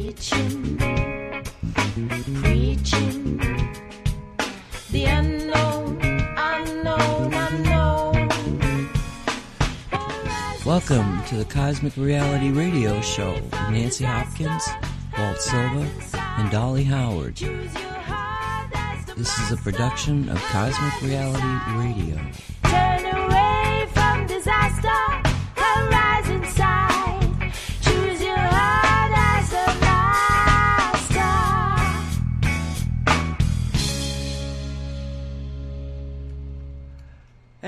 Preaching, preaching, the unknown, unknown, unknown. Welcome to the Cosmic Reality Radio Show with Nancy Hopkins, Walt Silva, and Dolly Howard. Choose your heart as the This is a production of Cosmic Reality Radio.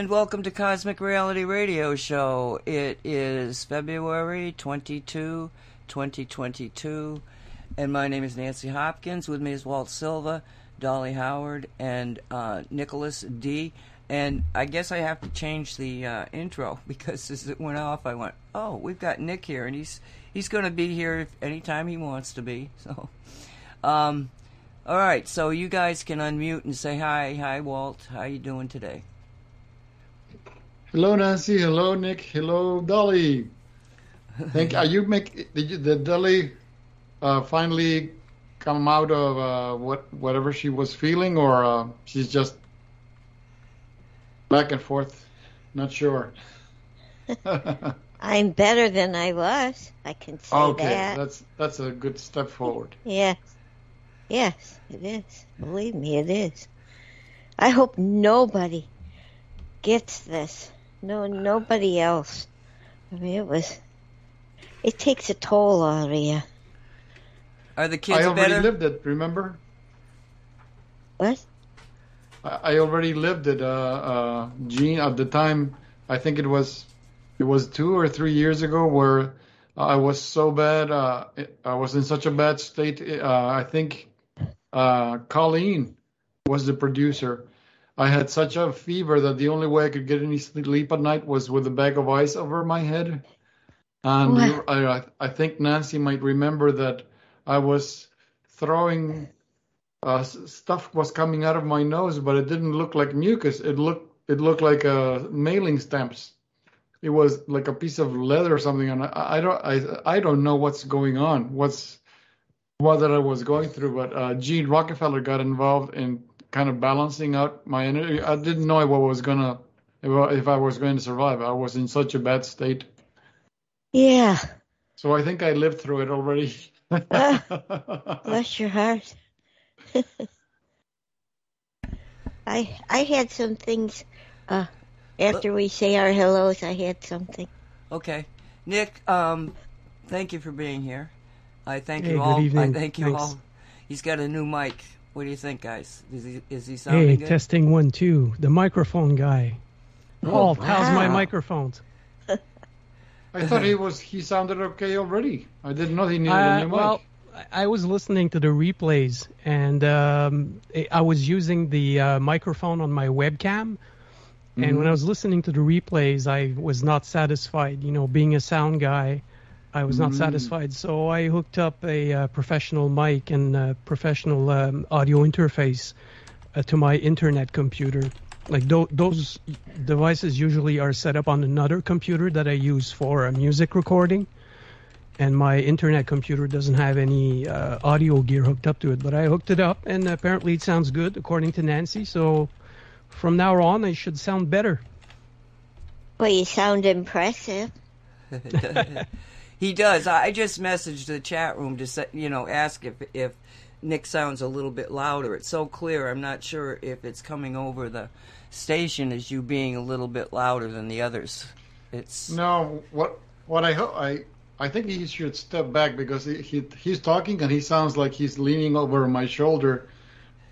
And welcome to Cosmic Reality Radio Show. It is February 22, 2022, and my name is Nancy Hopkins. With me is Walt Silva, Dolly Howard, and uh, Nicholas Dee. And I guess I have to change the uh, intro because as it went off, I went, "Oh, we've got Nick here, and he's he's going to be here if, anytime he wants to be." So, um, all right. So you guys can unmute and say hi. Hi, Walt. How you doing today? Hello, Nancy. Hello, Nick. Hello, Dolly. Thank. Are you make? Did you, did Dolly uh, finally come out of uh, what whatever she was feeling, or uh, she's just back and forth? Not sure. I'm better than I was. I can say okay, that. that's that's a good step forward. Yes. Yes, it is. Believe me, it is. I hope nobody gets this. No, nobody else. I mean, it was. It takes a toll on you. Are the kids I already better? lived it. Remember? What? I I already lived it. Uh, uh, Gene, at the time, I think it was, it was two or three years ago, where I was so bad. Uh, I was in such a bad state. Uh, I think uh, Colleen was the producer. I had such a fever that the only way I could get any sleep at night was with a bag of ice over my head. And Wow. I, I- I think Nancy might remember that I was throwing uh, stuff was coming out of my nose, but it didn't look like mucus. It looked it looked like uh, mailing stamps. It was like a piece of leather or something, and I, I don't I I don't know what's going on. What's what that I was going through, but uh, Gene Rockefeller got involved in kind of balancing out my energy. I didn't know what was gonna if I- was going to survive. I was in such a bad state, Yeah. so I think I lived through it already. Bless your heart. I I had some things. Uh, after we say our hellos, I had something. Okay, Nick. Um, thank you for being here. I thank Hey, you good all. evening. I thank you Thanks. all. He's got a new mic. What do you think, guys? Is he is he sounding Hey, good? testing one, two. The microphone guy. Walt, how's my wow. microphones? I thought he was he sounded okay already. I didn't know he needed a Uh, new mic. well, I- I was listening to the replays, and um, I- I was using the uh, microphone on my webcam. And when I was listening to the replays, I was not satisfied. You know, being a sound guy, I was not satisfied. So I hooked up a uh, professional mic and a professional um, audio interface uh, to my internet computer. Like tho- those devices usually are set up on another computer that I use for uh, music recording, and my internet computer doesn't have any uh, audio gear hooked up to it. But I hooked it up, and apparently it sounds good according to Nancy. So from now on, it should sound better. Well, you sound impressive. he does. I just messaged the chat room to say, you know, ask if if Nick sounds a little bit louder. It's so clear. I'm not sure if it's coming over the station as you being a little bit louder than the others. It's No, what what I hope I I think he should step back because he, he he's talking and he sounds like he's leaning over my shoulder,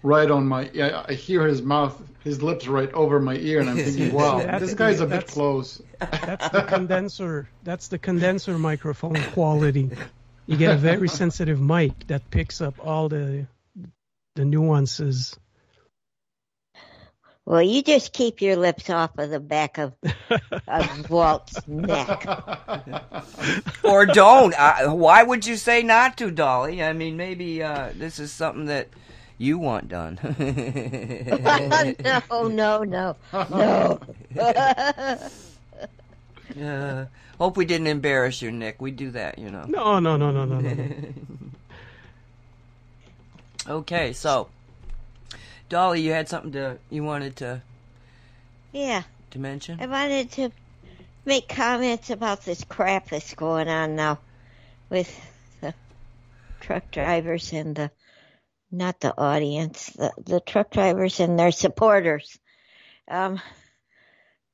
right on my. Yeah, I hear his mouth, his lips right over my ear, and I'm thinking, wow, this guy's a bit close. That's the condenser. That's the condenser microphone quality. You get a very sensitive mic that picks up all the the nuances. Well, you just keep your lips off of the back of, of Walt's neck. or don't. I, why would you say not to, Dolly? I mean, maybe uh, this is something that you want done. no, no, no, no. Uh, hope we didn't embarrass you, Nick. We do that, you know. No, no, no, no, no, no. no. Okay, so Dolly, you had something to you wanted to Yeah, to mention? I wanted to make comments about this crap that's going on now with the truck drivers and the not the audience, the, the truck drivers and their supporters um,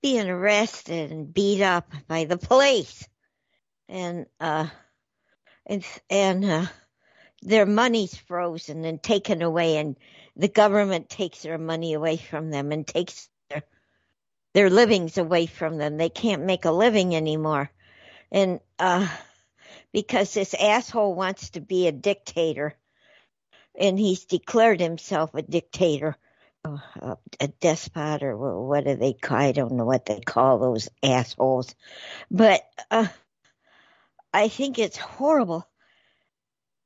being arrested and beat up by the police, and uh, and and uh, their money's frozen and taken away, and the government takes their money away from them and takes their their livings away from them. They can't make a living anymore, and uh, because this asshole wants to be a dictator and he's declared himself a dictator, uh, a, a despot, or wha- what do they call? I don't know what they call those assholes, but uh, I think it's horrible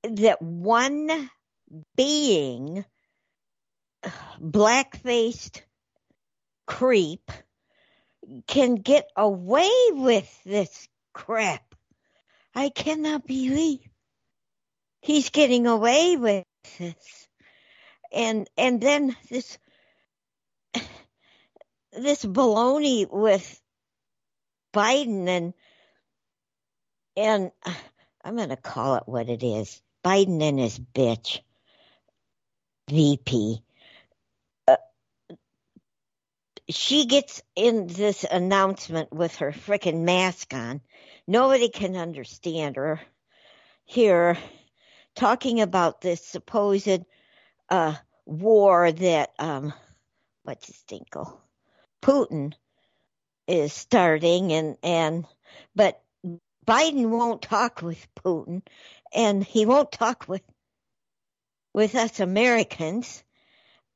that one being, black faced creep, can get away with this crap. I cannot believe he's getting away with. And and then this this baloney with Biden and and I'm gonna call it what it is. Biden and his bitch VP. Uh, she gets in this announcement with her frickin' mask on. Nobody can understand her. Here, talking about this supposed uh, war that um, what's his tinkle Putin is starting, and and but Biden won't talk with Putin, and he won't talk with with us Americans.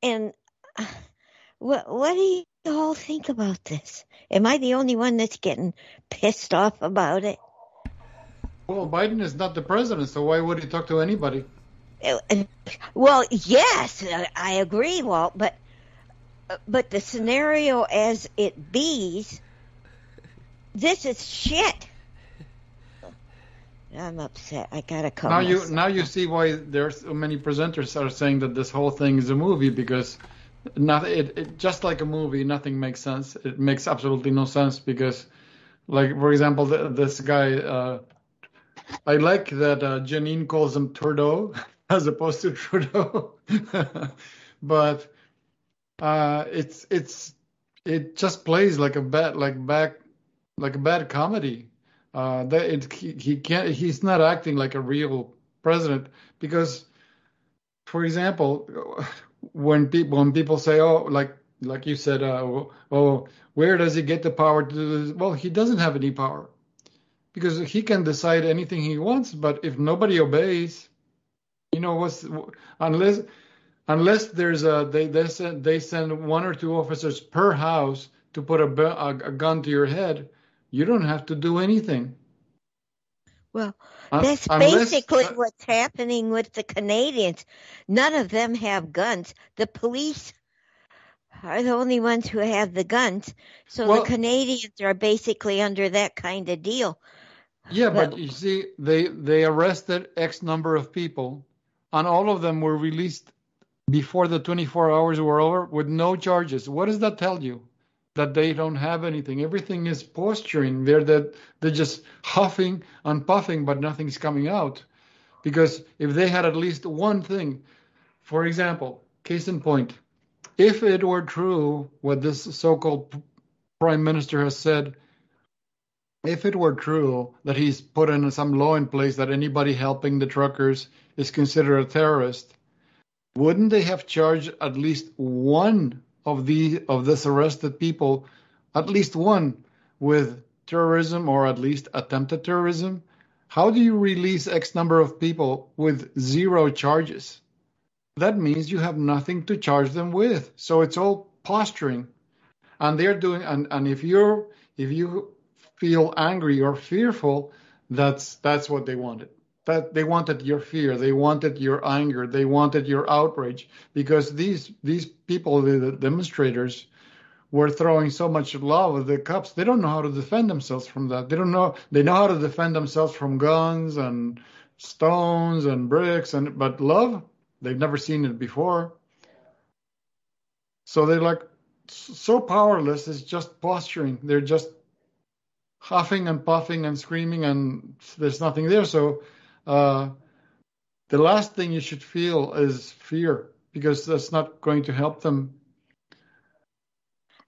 And uh, what what do you all think about this? Am I the only one that's getting pissed off about it? Well, Biden is not the president, so why would he talk to anybody? Well, yes, I- agree, Walt, but but the scenario as it bees, this is shit. I'm upset. I gotta come. Now you now you see why there's so many presenters are saying that this whole thing is a movie because not it, it just like a movie nothing makes sense. It makes absolutely no sense because like for example th this guy uh, I like that uh, Janine calls him Trudeau as opposed to Trudeau, but uh, it's it's it just plays like a bad like back like a bad comedy. Uh, that it, he, he can't he's not acting like a real president because, for example, when people when people say oh like like you said uh, oh where does he get the power to do this? Well, he doesn't have any power because he can decide anything he wants, but if nobody obeys, you know what's unless unless there's a they they send they send one or two officers per house to put a, a, a gun to your head, you don't have to do anything. Well, that's unless- basically uh, what's happening with the Canadians. None of them have guns. The police are the only ones who have the guns. So Well- the Canadians are basically under that kind of deal. Yeah, But- you see, they they arrested X number of people, and all of them were released before the 24 hours were over with no charges. What does that tell you? That they don't have anything. Everything is posturing. They're that they're just huffing and puffing, but nothing's coming out. Because if they had at least one thing, for example, case in point, if it were true what this so-called p- prime minister has said if it were true that he's put in some law in place that anybody helping the truckers is considered a terrorist, wouldn't they have charged at least one of the of this arrested people, at least one, with terrorism or at least attempted terrorism? How do you release X number of people with zero charges? That means you have nothing to charge them with. So it's all posturing. And they're doing and, and if you're if you feel angry or fearful, that's that's what they wanted. That they wanted your fear, they wanted your anger, they wanted your outrage, because these these people, the, the demonstrators, were throwing so much love at the cops. They don't know how to defend themselves from that. They don't know. They know how to defend themselves from guns and stones and bricks, and but love, they've never seen it before. So they're like so powerless. It's just posturing. They're just huffing and puffing and screaming, and there's nothing there. So uh, the last thing you should feel is fear because that's not going to help them.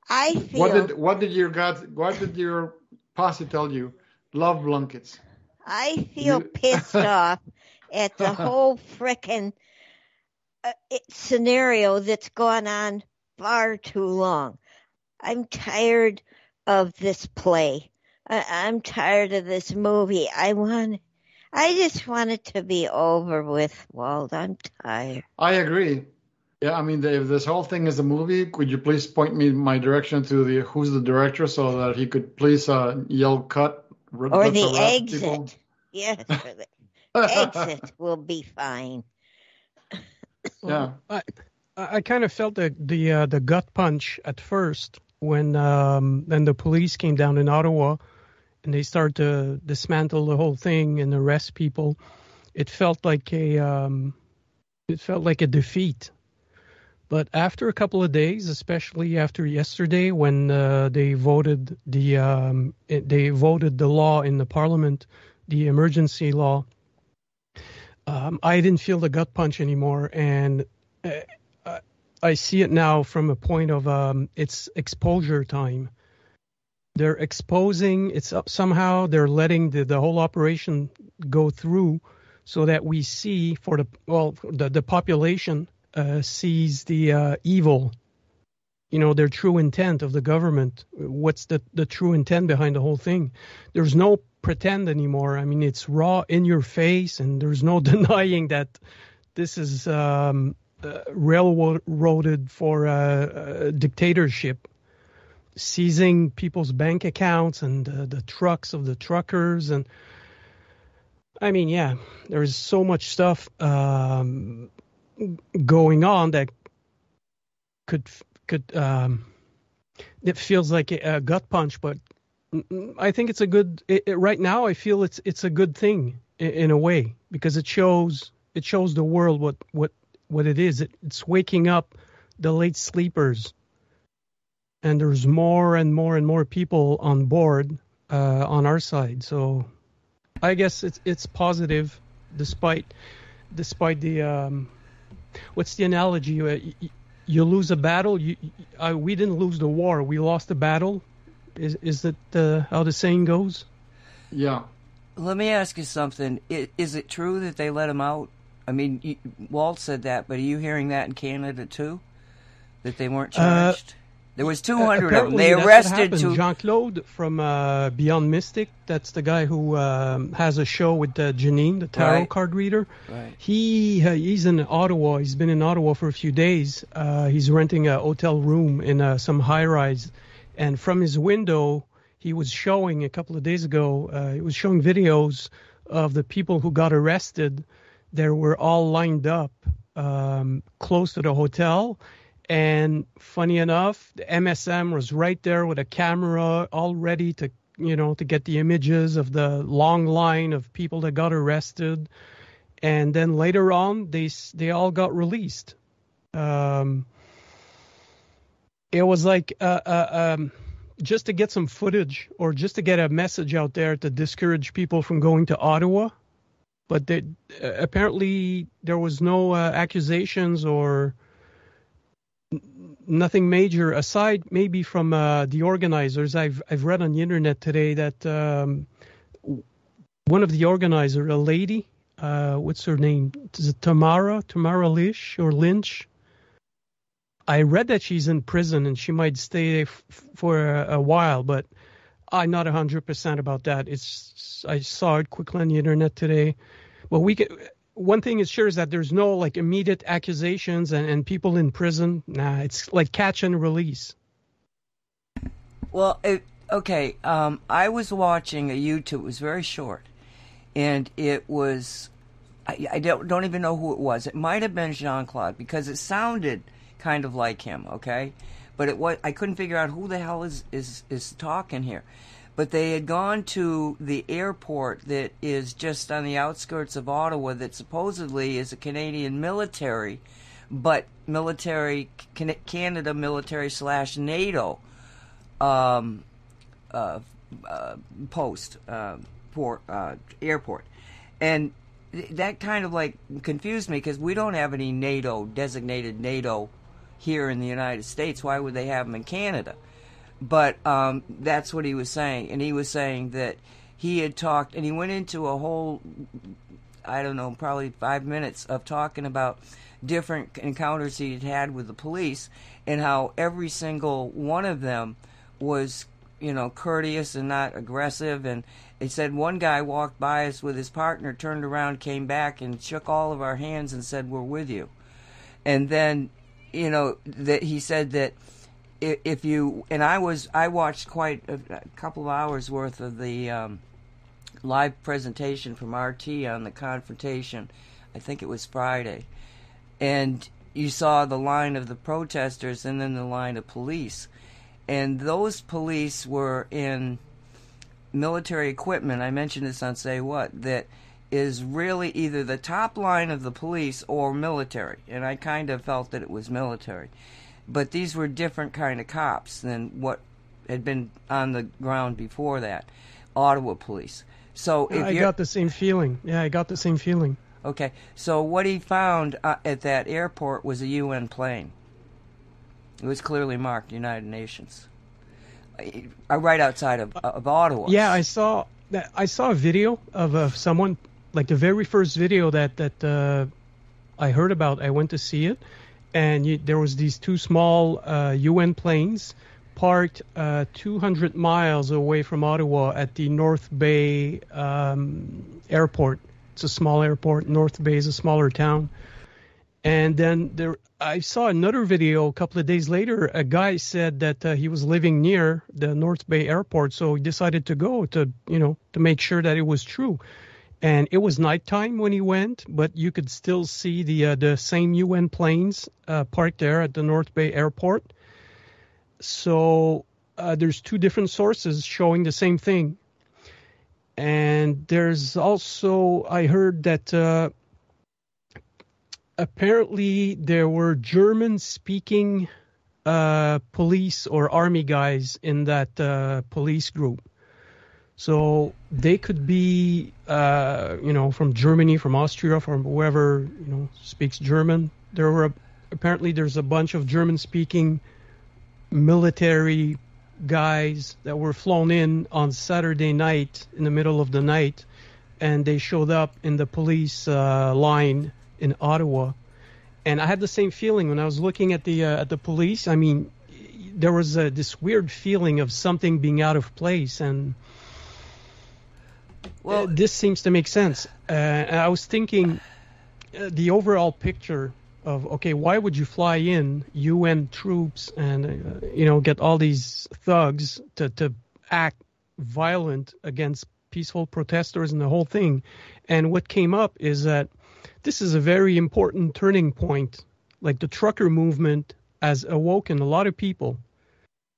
I feel What did what did your God what did your posse tell you? Love blankets. I feel You- pissed off at the whole frickin' uh, scenario that's gone on far too long. I'm tired of this play. I, I'm tired of this movie. I want, I just want it to be over with, Walt. I'm tired. I agree. Yeah, I mean, if this whole thing is a movie, could you please point me my direction to the who's the director so that he could please uh, yell cut r- Or let the exit. people- Yes, the exit will be fine. Yeah, I, I kind of felt the the uh, the gut punch at first when um, then the police came down in Ottawa and they start to dismantle the whole thing and arrest people. It felt like a um, it felt like a defeat. But after a couple of days, especially after yesterday, when uh, they voted the um, it, they voted the law in the parliament, the emergency law, um, I didn't feel the gut punch anymore, and uh, I- I see it now from a point of um, it's exposure time. They're exposing it's up somehow. They're letting the, the whole operation go through, so that we see for the well the the population uh, sees the uh, evil. You know their true intent of the government. What's the the true intent behind the whole thing? There's no pretend anymore. I mean, it's raw in your face, and there's no denying that this is um, uh, railroaded for uh, uh, dictatorship, seizing people's bank accounts and uh, the trucks of the truckers, and I mean, yeah, there's so much stuff um, going on that could could um, it feels like a, gut punch, but I think it's a good. It, it, right now, I feel it's it's a good thing in, in a way because it shows it shows the world what what what it is. It, it's waking up the late sleepers, and there's more and more and more people on board uh, on our side. So, I guess it's it's positive, despite despite the um, what's the analogy? You, you, you lose a battle. You, uh, we didn't lose the war. We lost the battle. Is is that uh, how the saying goes? yeah. Let me ask you something. Is it true that they let him out? I mean, Walt said that, but are you hearing that in Canada too? That they weren't Uh, charged? There was 200 of them. They arrested two. Jean Claude from uh, Beyond Mystic. That's the guy who um, has a show with uh, Janine, the tarot Right. card reader. Right. He uh, he's in Ottawa. He's been in Ottawa for a few days. Uh, he's renting a hotel room in uh, some high rise, and from his window, he was showing a couple of days ago. Uh, he was showing videos of the people who got arrested. They were all lined up um, close to the hotel, and funny enough, the MSM was right there with a camera, all ready to you know to get the images of the long line of people that got arrested and then later on they they all got released. Um, it was like uh, uh, um, just to get some footage or just to get a message out there to discourage people from going to Ottawa. But they, uh, apparently there was no uh, accusations or nothing major aside maybe from uh, the organizers. I've I've read on the internet today that um, one of the organizers, a lady, uh, what's her name? Is it Tamara? Tamara Lish or Lynch? I read that she's in prison and she might stay f- for a, a while, but I'm not 100% about that. It's I saw it quickly on the internet today. But we could, one thing is sure is that there's no like immediate accusations and, and people in prison. Nah, it's like catch and release. Well, it, okay. Um, I was watching a YouTube. It was very short, and it was. I, I don't don't even know who it was. It might have been Jean Claude because it sounded kind of like him. Okay, but it was. I couldn't figure out who the hell is is is talking here. But they had gone to the airport that is just on the outskirts of Ottawa that supposedly is a Canadian military, but military Canada military slash NATO um, uh, uh, post uh, port uh, airport, and that kind of like confused me because we don't have any NATO designated NATO here in the United States. Why would they have them in Canada? But um, that's what he was saying, and he was saying that he had talked, and he went into a whole, I don't know, probably five minutes of talking about different encounters he had had with the police, and how every single one of them was, you know, courteous and not aggressive. And he said one guy walked by us with his partner, turned around, came back, and shook all of our hands and said, "We're with you." And then, you know, that he said that if you and I was I watched quite a, couple of hours worth of the um, live presentation from RT on the confrontation. I think it was Friday, and you saw the line of the protesters and then the line of police, and those police were in military equipment. I mentioned this on Say What that is really either the top line of the police or military, and I kind of felt that it was military but these were different kind of cops than what had been on the ground before that ottawa police so if I got the same feeling. Yeah, I got the same feeling. okay so what he found uh, at that airport was a un plane it was clearly marked united nations uh, right outside of, of ottawa Yeah, I saw that. I saw a video of uh, someone like the very first video that that uh, I heard about. I went to see it, and you, there was these two small uh, UN planes parked uh, 200 miles away from Ottawa at the North Bay um, airport. It's a small airport. North Bay is a smaller town. And then there, I saw another video a couple of days later. A guy said that uh, he was living near the North Bay airport, so he decided to go to, you know, to make sure that it was true. And it was nighttime when he went, but you could still see the uh, the same UN planes uh, parked there at the North Bay airport. So uh, there's two different sources showing the same thing. And there's also I heard that uh, apparently there were German speaking uh, police or army guys in that uh, police group. So they could be, uh, you know, from Germany, from Austria, from whoever you know speaks German. There were apparently there's a bunch of German-speaking military guys that were flown in on Saturday night in the middle of the night, and they showed up in the police uh, line in Ottawa. And I had the same feeling when I was looking at the uh, at the police. I mean, there was uh, this weird feeling of something being out of place, and well uh, this seems to make sense. Uh, I was thinking uh, the overall picture of okay, why would you fly in UN troops and uh, you know get all these thugs to to act violent against peaceful protesters and the whole thing? And what came up is that this is a very important turning point. Like the trucker movement has awoken a lot of people.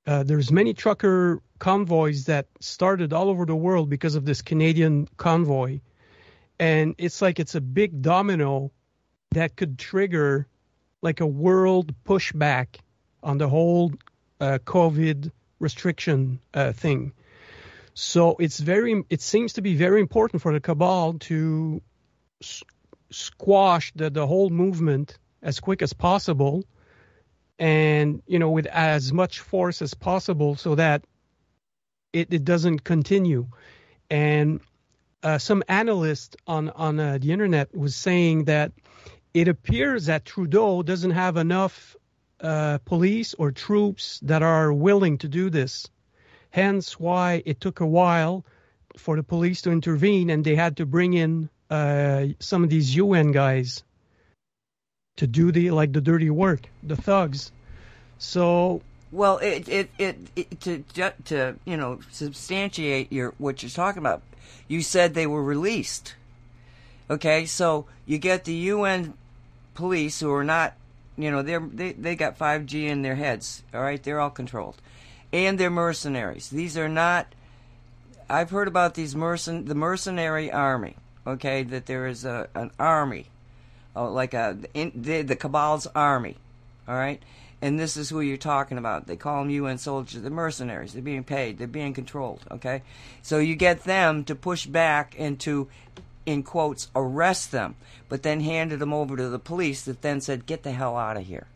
Uh, there's many trucker convoys that started all over the world because of this Canadian convoy, and it's like it's a big domino that could trigger like a world pushback on the whole uh, COVID restriction uh, thing. So it's very, it seems to be very important for the cabal to s- squash the, the whole movement as quick as possible and, you know, with as much force as possible so that it, it doesn't continue. And uh, some analyst on, on uh, the internet was saying that it appears that Trudeau doesn't have enough uh, police or troops that are willing to do this. Hence why it took a while for the police to intervene and they had to bring in uh, some of these UN guys to do the like the dirty work, the thugs. So Well, it it, it, it to to you know substantiate your what you're talking about. You said they were released. Okay, so you get the UN police who are not, you know, they're they they got 5G in their heads. All right, they're all controlled, and they're mercenaries. These are not I've heard about these mercen the mercenary army. Okay, that there is a an army, like a in, the, the cabal's army. All right, and this is who you're talking about. They call them UN soldiers. They're mercenaries. They're being paid. They're being controlled. Okay, so you get them to push back and to, in quotes, arrest them, but then handed them over to the police that then said, "Get the hell out of here."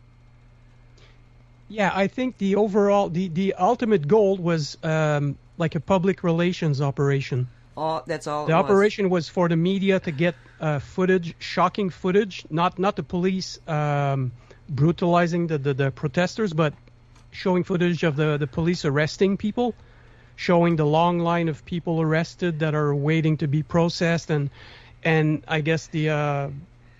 Yeah, I think the overall, the, the ultimate goal was um, like a public relations operation. All that's all. The it was. operation was for the media to get uh, footage, shocking footage, not not the police um, brutalizing the, the, the protesters, but showing footage of the, the police arresting people, showing the long line of people arrested that are waiting to be processed, and and I guess the uh,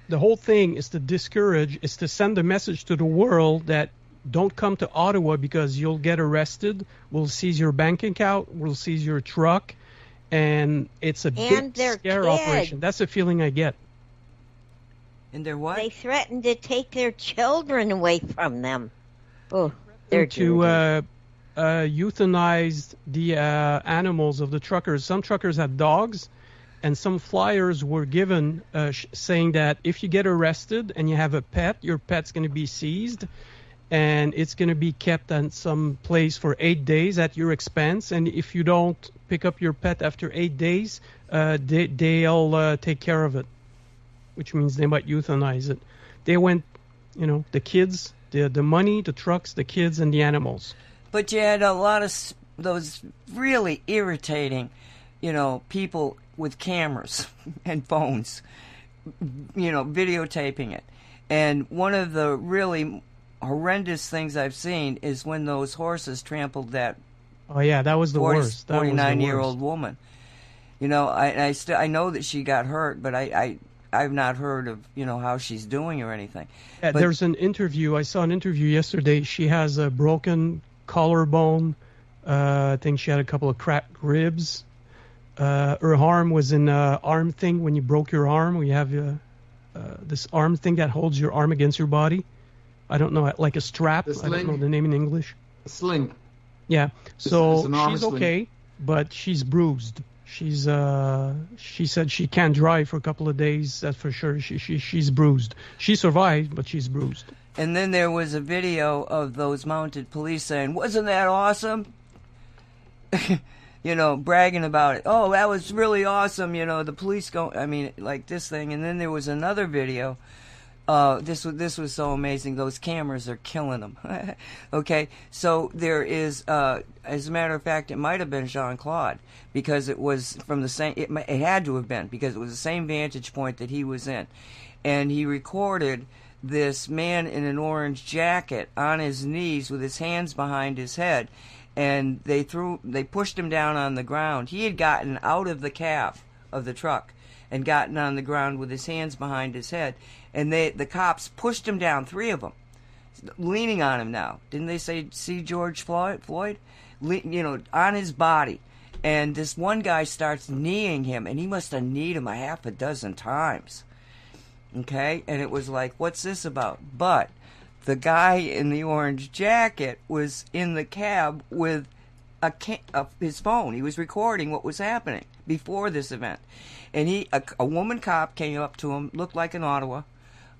the whole thing is to discourage, is to send a message to the world that don't come to Ottawa because you'll get arrested. We'll seize your bank account. We'll seize your truck. And it's a And big scare kid. operation. That's the feeling I get. And they're what? They threatened to take their children away from them. Oh, they're to uh, uh, euthanize the uh, animals of the truckers. Some truckers had dogs, and some flyers were given uh, sh- saying that if you get arrested and you have a pet, your pet's going to be seized, and it's going to be kept in some place for eight days at your expense. And if you don't pick up your pet after eight days, uh, they, they'll uh, take care of it, which means they might euthanize it. They went, you know, the kids, the the money, the trucks, the kids, and the animals. But you had a lot of those really irritating, you know, people with cameras and phones, you know, videotaping it. And one of the really horrendous things I've seen is when those horses trampled that Oh yeah, that was the 40, worst. That was the 49 year worst. old woman. You know, I I, st- I know that she got hurt, but I, I I've not heard of you know how she's doing or anything. Yeah, But- there's an interview. I saw an interview yesterday. She has a broken collarbone. Uh, I think she had a couple of cracked ribs. Uh, her arm was in uh, arm thing when you broke your arm. We have uh, uh, this arm thing that holds your arm against your body. I don't know, like a strap. The I don't sling? know the name in English. Sling. Yeah. So an arm she's sling. okay, but she's bruised. She's uh she said she can't drive for a couple of days. That's for sure. She she she's bruised. She survived, but she's bruised. And then there was a video of those mounted police saying, "Wasn't that awesome?" you know, bragging about it. Oh, that was really awesome. You know, the police go. I mean, like this thing. And then there was another video. Uh, this was this was so amazing. Those cameras are killing them. okay, so there is, uh, as a matter of fact, it might have been Jean Claude because it was from the same. It, it had to have been because it was the same vantage point that he was in, and he recorded this man in an orange jacket on his knees with his hands behind his head and they threw they pushed him down on the ground he had gotten out of the cab of the truck and gotten on the ground with his hands behind his head and they the cops pushed him down three of them leaning on him now. Didn't they say see george floyd floyd? Le- you know on his body. And this one guy starts kneeing him and he must have kneed him a half a dozen times. Okay? And it was like what's this about? But the guy in the orange jacket was in the cab with a, his phone. He was recording what was happening before this event. And he a, a woman cop came up to him looked like an ottawa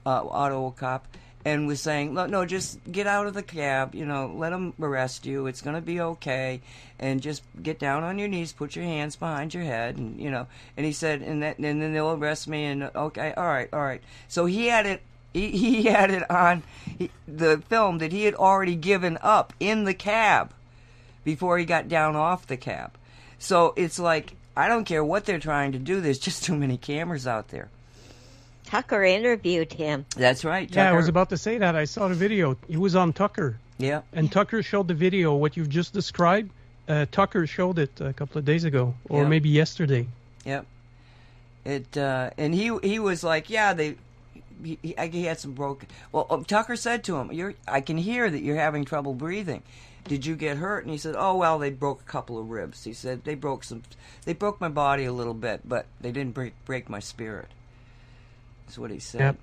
uh, cop and was saying, "Look, no, just get out of the cab. You know, let them arrest you. It's going to be okay. And just get down on your knees, put your hands behind your head, and you know." And he said, "And that, and then they'll arrest me." And okay, all right, all right. So he had it. He, had it on he, the film that he had already given up in the cab before he got down off the cab. So it's like I don't care what they're trying to do. There's just too many cameras out there. Tucker interviewed him. That's right. Yeah, I was about to say that. I saw the video. He was on Tucker, Yeah. and Tucker showed the video. What you've just described, uh, Tucker showed it a couple of days ago, or Yeah. maybe yesterday. Yep. It uh, and he he was like, yeah, they. He, he, he had some broken. Well, um, Tucker said to him, "You're. I can hear that you're having trouble breathing. Did you get hurt?" And he said, "Oh well, they broke a couple of ribs." He said they broke some. They broke my body a little bit, but they didn't break break my spirit. That's what he said. Yep.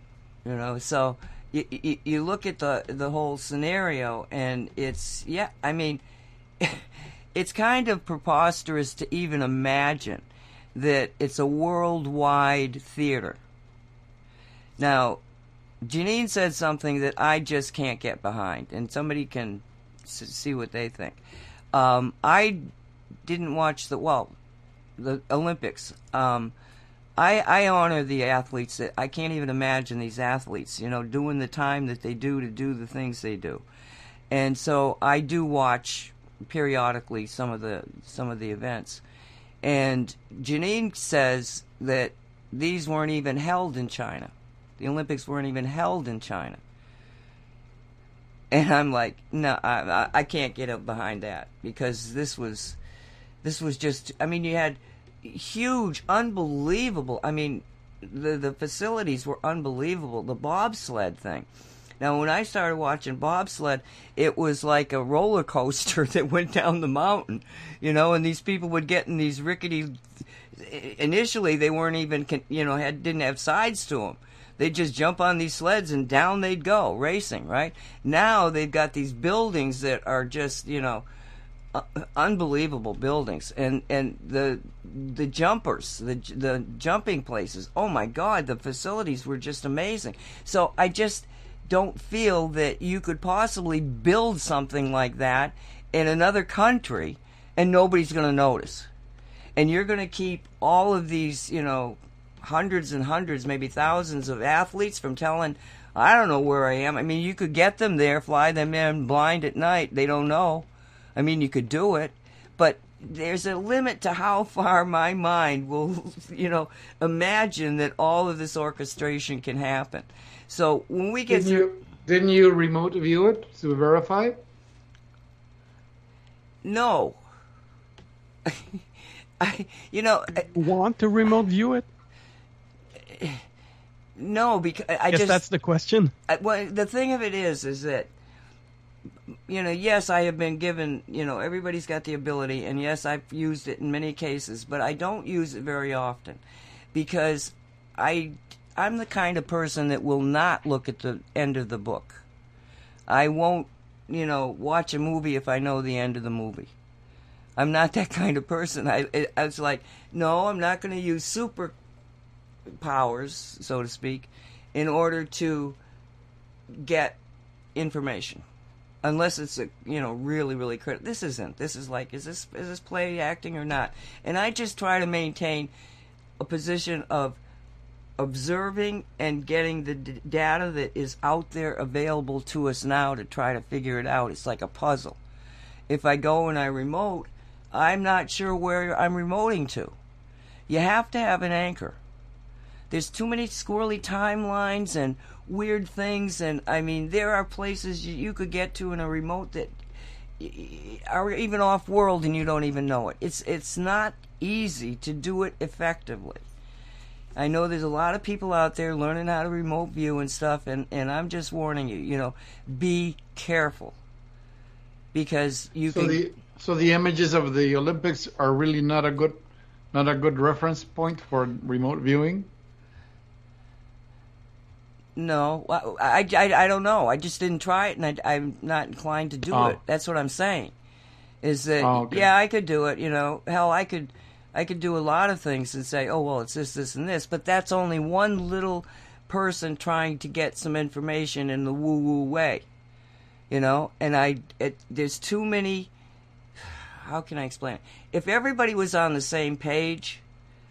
You know, so you, you you look at the the whole scenario, and it's yeah. I mean, it's kind of preposterous to even imagine that it's a worldwide theater. Now, Janine said something that I just can't get behind, and somebody can s- see what they think. Um, I didn't watch the well, the Olympics. Um, I, I honor the athletes that I can't even imagine these athletes, you know, doing the time that they do to do the things they do. And so I do watch periodically some of the some of the events. And Janine says that these weren't even held in China. The Olympics weren't even held in China. And I'm like, no, I, I, can't get up behind that because this was, this was just. I mean, you had huge, unbelievable. I mean, the the facilities were unbelievable. The bobsled thing. Now, when I started watching bobsled, it was like a roller coaster that went down the mountain, you know, and these people would get in these rickety. Initially, they weren't even, you know, had didn't have sides to them. They'd just jump on these sleds and down they'd go racing. Right now, they've got these buildings that are just, you know, uh, unbelievable buildings. And and the the jumpers the the jumping places oh my god the facilities were just amazing. So i just don't feel that you could possibly build something like that in another country and nobody's going to notice. And you're going to keep all of these you know hundreds and hundreds maybe thousands of athletes from telling i don't know where i am. I mean you could get them there fly them in blind at night they don't know I mean, you could do it, but there's a limit to how far my mind will, you know, imagine that all of this orchestration can happen. So when we get Didn't through, you didn't you remote view it to verify? no, I, you know, I- Want to remote view it? no, because I I guess just that's the question. I, well, the thing of it is, is that you know, yes, I have been given, you know, everybody's got the ability, and yes, I've used it in many cases, but I don't use it very often because I, I'm the kind of person that will not look at the end of the book. I won't, you know, watch a movie if I know the end of the movie. I'm not that kind of person. I, I was like, no, I'm not going to use super powers, so to speak, in order to get information unless it's a you know really really critical this isn't. This is like is this is this play acting or not? And i just try to maintain a position of observing and getting the d- data that is out there available to us now to try to figure it out. It's like a puzzle. If i go and i remote i'm not sure where i'm remoting to. You have to have an anchor. There's too many squirrely timelines and weird things and i mean there are places you, could get to in a remote that are even off world and you don't even know it. It's it's not easy to do it effectively. I know there's a lot of people out there learning how to remote view and stuff and and i'm just warning you you know be careful. Because you So can the so the images of the Olympics are really not a good not a good reference point for remote viewing. No, I, I, I don't know. I just didn't try it, and I, I'm not inclined to do Oh. it. That's what I'm saying. Is that Oh, okay. yeah, I could do it. You know, hell, I could, I could do a lot of things and say, oh well, it's this, this, and this. But that's only one little person trying to get some information in the woo woo way. You know, and I, it, there's too many. How can I explain it? If everybody was on the same page,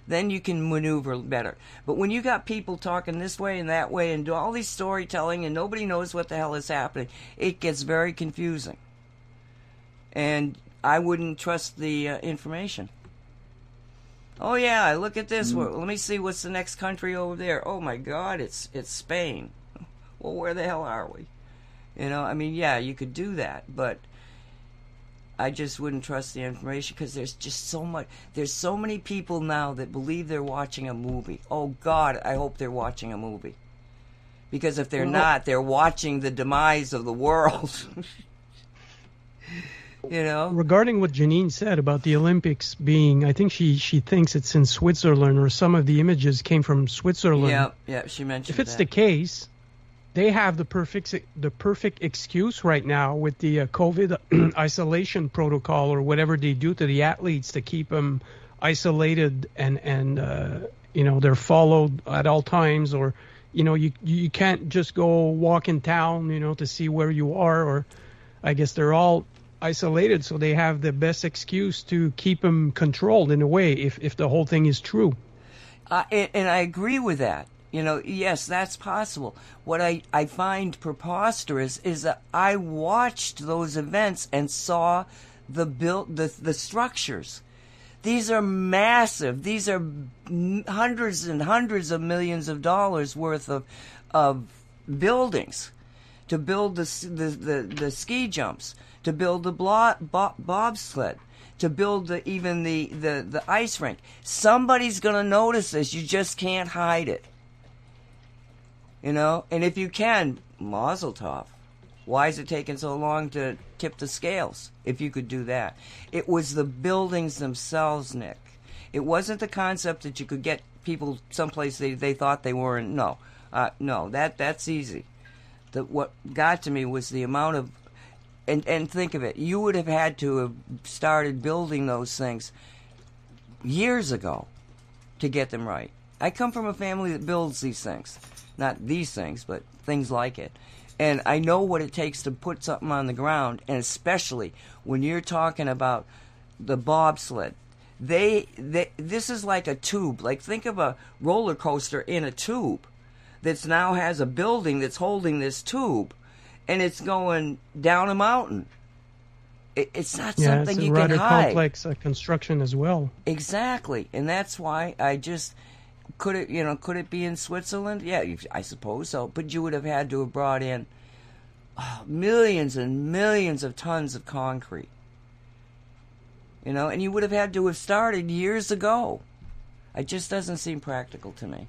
then you can maneuver better. But when you got people talking this way and that way and do all these storytelling and nobody knows what the hell is happening, it gets very confusing. And I wouldn't trust the uh, information. Oh yeah, look at this. Well, let me see what's the next country over there. Oh my God, it's it's Spain. Well, where the hell are we? You know, I mean, yeah, you could do that, but I just wouldn't trust the information because there's just so much. There's so many people now that believe they're watching a movie. Oh God, I hope they're watching a movie. Because if they're Well- not, they're watching the demise of the world. you know? Regarding what Janine said about the Olympics being, I think she, she thinks it's in Switzerland or some of the images came from Switzerland. Yeah, yeah. She mentioned If it's that. the case, they have the perfect the perfect excuse right now with the uh, COVID isolation protocol or whatever they do to the athletes to keep them isolated and and uh, you know they're followed at all times or you know you you can't just go walk in town you know to see where you are or I guess they're all isolated so they have the best excuse to keep them controlled in a way if if the whole thing is true. Uh, and, and I agree with that. You know, yes, that's possible. What I, I find preposterous is that I watched those events and saw the built the the structures. These are massive. These are hundreds and hundreds of millions of dollars worth of of buildings to build the the the, the ski jumps, to build the blo- bo- bobsled, to build the even the the the ice rink. Somebody's going to notice this. You just can't hide it. You know, and if you can, Mazel tov. Why is it taking so long to tip the scales? If you could do that, it was the buildings themselves, Nick. It wasn't the concept that you could get people someplace they, they thought they weren't. No, uh, no, that that's easy. The, what got to me was the amount of, and and think of it. You would have had to have started building those things years ago to get them right. I come from a family that builds these things. Not these things, but things like it. And I know what it takes to put something on the ground, and especially when you're talking about the bobsled. They, they this is like a tube. Like think of a roller coaster in a tube that's now has a building that's holding this tube and it's going down a mountain. It, it's not Yeah, something it's a you rather can hide. complex uh, construction as well. Exactly, and that's why I just could it. You know, could it be in Switzerland? Yeah, I suppose so. But you would have had to have brought in oh, millions and millions of tons of concrete. You know, and you would have had to have started years ago. It just doesn't seem practical to me.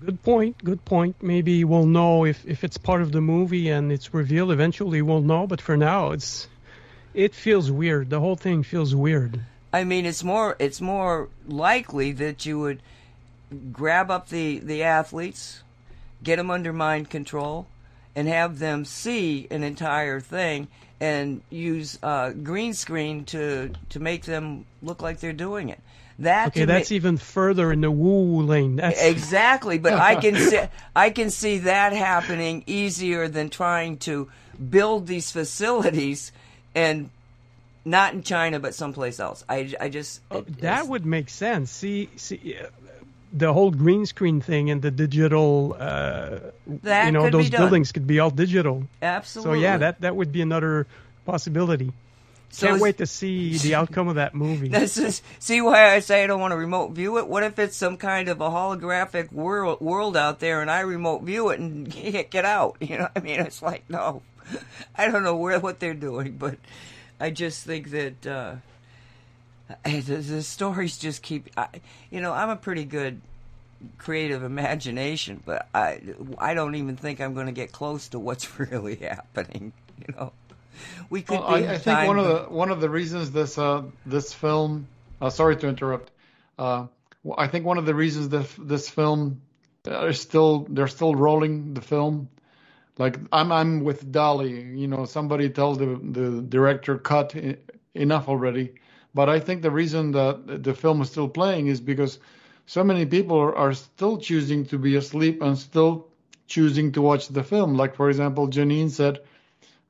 Good point. Good point. Maybe we'll know if, if it's part of the movie and it's revealed. Eventually, we'll know. But for now, it's it feels weird. The whole thing feels weird. I mean, it's more it's more likely that you would grab up the the athletes, get them under mind control, and have them see an entire thing and use uh, green screen to to make them look like they're doing it. That Okay, that's even further in the woo lane. That's exactly, but I can see I can see that happening easier than trying to build these facilities and not in China but someplace else. I, I just Oh, it- that would make sense. See, see, the whole green screen thing and the digital, uh, That you know, those buildings could be all digital. absolutely. So yeah, that that would be another possibility. So Can't wait to see the outcome of that movie. This is see why I say I don't want to remote view it. What if it's some kind of a holographic world world out there, and I remote view it and get out? You know, I mean, it's like no, I don't know where what they're doing, but I just think that uh, the, the stories just keep. I, you know, I'm a pretty good creative imagination, but I I don't even think I'm going to get close to what's really happening. You know, we could. Well, be I, I think one of the one of the reasons this uh, this film. Uh, sorry to interrupt. Uh, I think one of the reasons that this film uh, is still they're still rolling the film. Like I'm I'm with Dolly. You know, somebody tells the the director cut enough already. But I think the reason that the film is still playing is because so many people are, still choosing to be asleep and still choosing to watch the film. Like for example, Janine said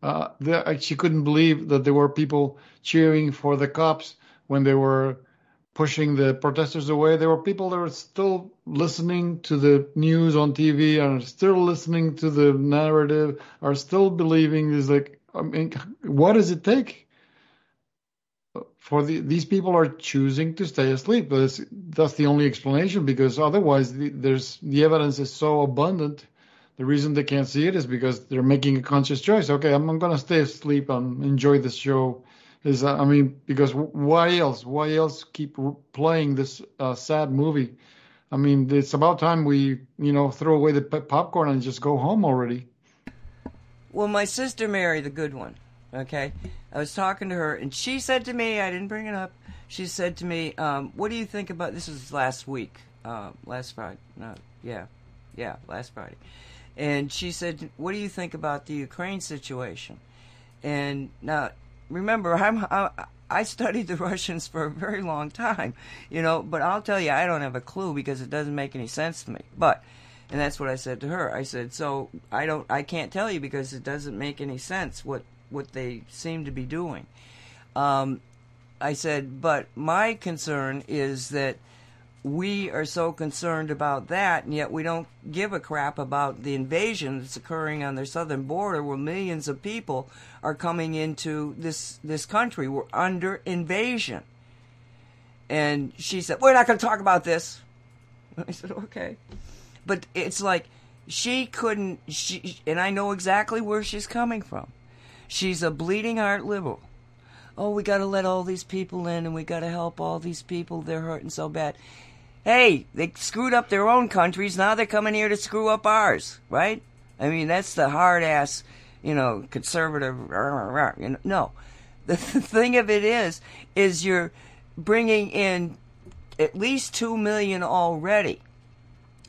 uh, the, she couldn't believe that there were people cheering for the cops when they were pushing the protesters away. There were people that were still listening to the news on TV and still listening to the narrative, are still believing. Is like, I mean, what does it take? For the, these people are choosing to stay asleep. That's, that's the only explanation because otherwise the, there's the evidence is so abundant the reason they can't see it is because they're making a conscious choice. Okay, I'm, I'm going to stay asleep and enjoy this show. Is I mean, because why else? Why else keep playing this uh, sad movie? I mean, it's about time we, you know, throw away the popcorn and just go home already. Well, my sister Mary, the good one, okay? I was talking to her, and she said to me, I didn't bring it up, she said to me, um, What do you think about this? Was last week, uh, last Friday. No, yeah, yeah, last Friday. and she said, "What do you think about the Ukraine situation?" And now, remember, I'm I, I studied the Russians for a very long time, you know, but I'll tell you, I don't have a clue because it doesn't make any sense to me. But, and that's what I said to her. I said, so I don't, I can't tell you because it doesn't make any sense what what they seem to be doing. Um, I said, but my concern is that we are so concerned about that, and yet we don't give a crap about the invasion that's occurring on their southern border, where millions of people are coming into this this country. We're under invasion. And she said, "We're not going to talk about this." I said, "Okay," but it's like she couldn't. She and I know exactly where she's coming from. She's a bleeding heart liberal. Oh, we got to let all these people in, and we got to help all these people. They're hurting so bad hey, they screwed up their own countries. Now they're coming here to screw up ours, right? I mean, that's the hard ass, you know, conservative. You know, no, the thing of it is, is you're bringing in at least two million already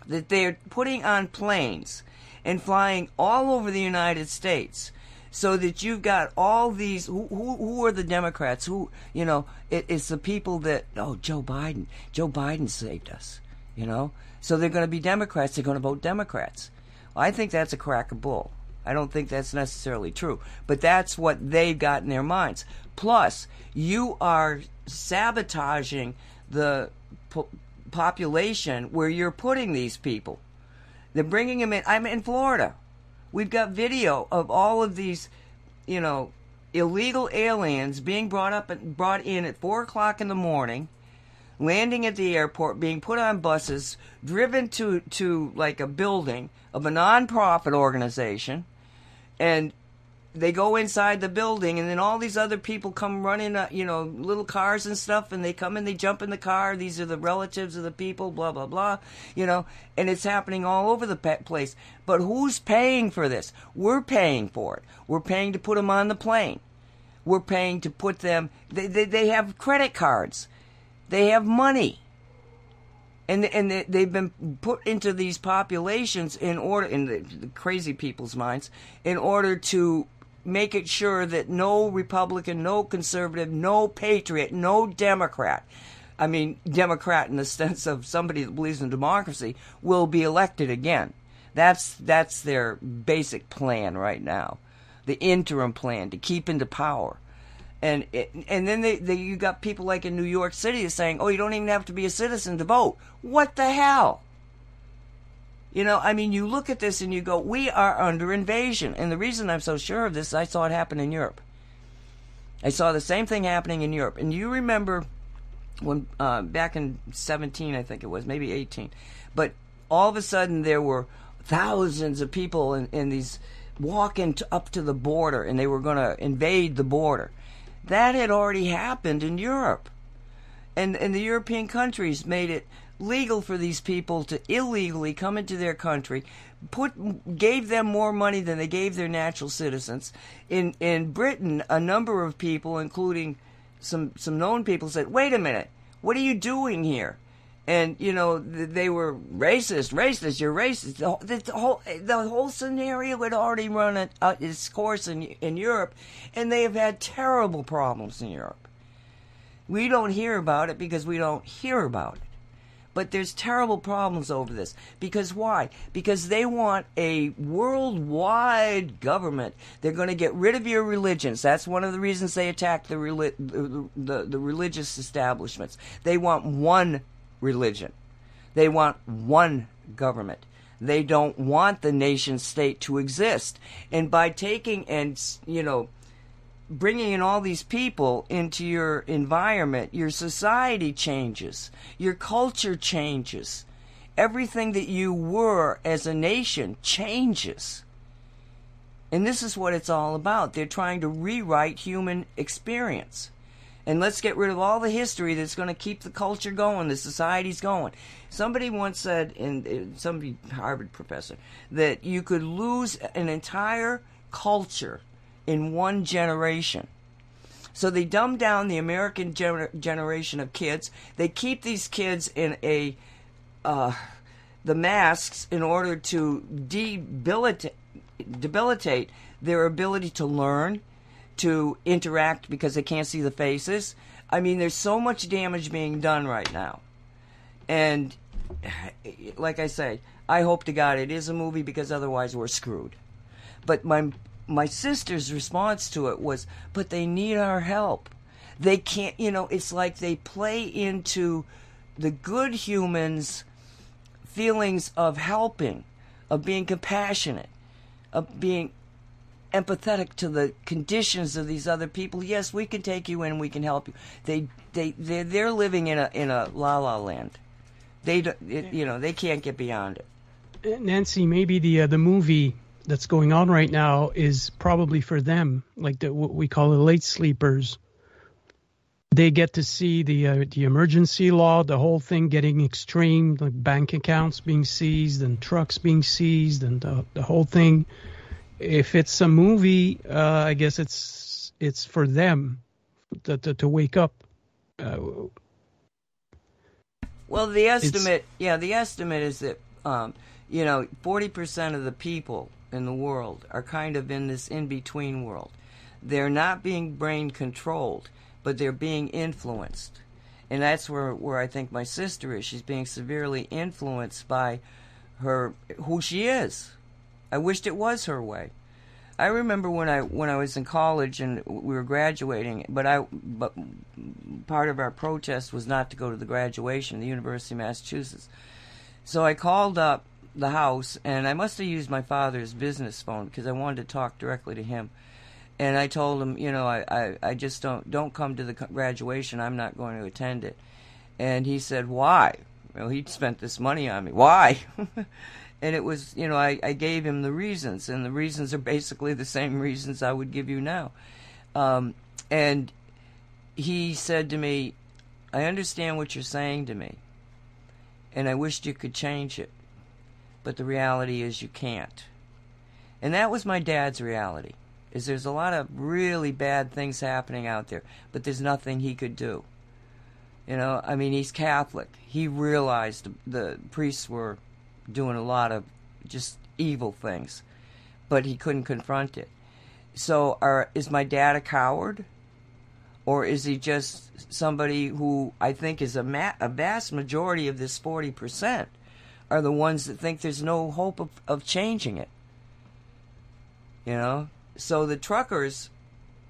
that they're putting on planes and flying all over the United States so that you've got all these who, who, who are the democrats? Who you know it, it's the people that oh joe biden. Joe biden saved us you know? So they're going to be democrats they're going to vote democrats. I think that's a crack of bull. I don't think that's necessarily true but that's what they've got in their minds. Plus you are sabotaging the po- population where you're putting these people. They're bringing them in i'm in florida We've got video of all of these, you know, illegal aliens being brought up and brought in at four o'clock in the morning, landing at the airport, being put on buses, driven to to like a building of a nonprofit organization, and they go inside the building and then all these other people come running uh, you know little cars and stuff and they come and they jump in the car. These are the relatives of the people blah blah blah you know and it's happening all over the place. But who's paying for this? We're paying for it. We're paying to put them on the plane. We're paying to put them they, they, they have credit cards. They have money. And and they, they've been put into these populations in order in the, the crazy people's minds in order to make it sure that no Republican, no conservative, no patriot, no Democrat, I mean, Democrat in the sense of somebody that believes in democracy, will be elected again. That's that's their basic plan right now, the interim plan to keep into power, and it, and then they, they you got people like in New York City saying, oh, you don't even have to be a citizen to vote. What the hell? You know, I mean, you look at this and you go, we are under invasion. And the reason I'm so sure of this, I saw it happen in Europe. I saw the same thing happening in Europe. And you remember when, uh, back in 17, I think it was, maybe 18, but all of a sudden there were thousands of people in, in these walking up to the border and they were going to invade the border. That had already happened in Europe. And, and the European countries made it legal for these people to illegally come into their country, put gave them more money than they gave their natural citizens. In in Britain, a number of people, including some some known people, said, "Wait a minute, what are you doing here?" And you know they were racist, racist. You're racist. The, the whole the whole scenario had already run uh, its course in in Europe, and they have had terrible problems in Europe. We don't hear about it because we don't hear about it. But there's terrible problems over this. Because why? Because they want a worldwide government. They're going to get rid of your religions. That's one of the reasons they attack the, the, the, the religious establishments. They want one religion. They want one government. They don't want the nation state to exist. And by taking and, you know, bringing in all these people into your environment, your society changes, your culture changes. Everything that you were as a nation changes. And this is what it's all about. They're trying to rewrite human experience. And let's get rid of all the history that's going to keep the culture going, the society's going. Somebody once said, in uh, some Harvard professor, that you could lose an entire culture in one generation. So they dumb down the American gener- generation of kids. They keep these kids in a uh, the masks in order to debilitate, debilitate their ability to learn, to interact because they can't see the faces. I mean, there's so much damage being done right now. And like I say, I hope to God it is a movie because otherwise we're screwed. But my my sister's response to it was, "But they need our help. They can't, you know, it's like they play into the good humans' feelings of helping, of being compassionate, of being empathetic to the conditions of these other people. Yes, we can take you in, we can help you. They they they they're living in a in a la la land. They don't- it, you know they can't get beyond it. Nancy, maybe the uh, the movie that's going on right now is probably for them, like the, what we call the late sleepers. They get to see the uh, the emergency law, the whole thing getting extreme, like bank accounts being seized and trucks being seized, and the, the whole thing. If it's a movie, uh, I guess it's it's for them to to, to wake up. Uh, Well, the estimate, yeah, the estimate is that um, you know forty percent of the people in the world are kind of in this in between world. They're not being brain controlled, but they're being influenced, and that's where where I think my sister is. She's being severely influenced by her who she is. I wished it was her way. I remember when I when I was in college and we were graduating, but I but part of our protest was not to go to the graduation, the University of Massachusetts. So I called up the house, and I must have used my father's business phone because I wanted to talk directly to him. And I told him, you know, I, I, I just don't don't come to the graduation. I'm not going to attend it. And he said, why? Well, he'd spent this money on me. Why? and it was, you know, I, I gave him the reasons, and the reasons are basically the same reasons I would give you now. Um, and he said to me, I understand what you're saying to me, and I wished you could change it, but the reality is you can't. And that was my dad's reality. Is there's a lot of really bad things happening out there, but there's nothing he could do. You know, I mean, he's Catholic. He realized the priests were doing a lot of just evil things, but he couldn't confront it. So, are, is my dad a coward? Or is he just somebody who I think is a, ma- a vast majority of this 40% are the ones that think there's no hope of, of changing it? You know? So the truckers,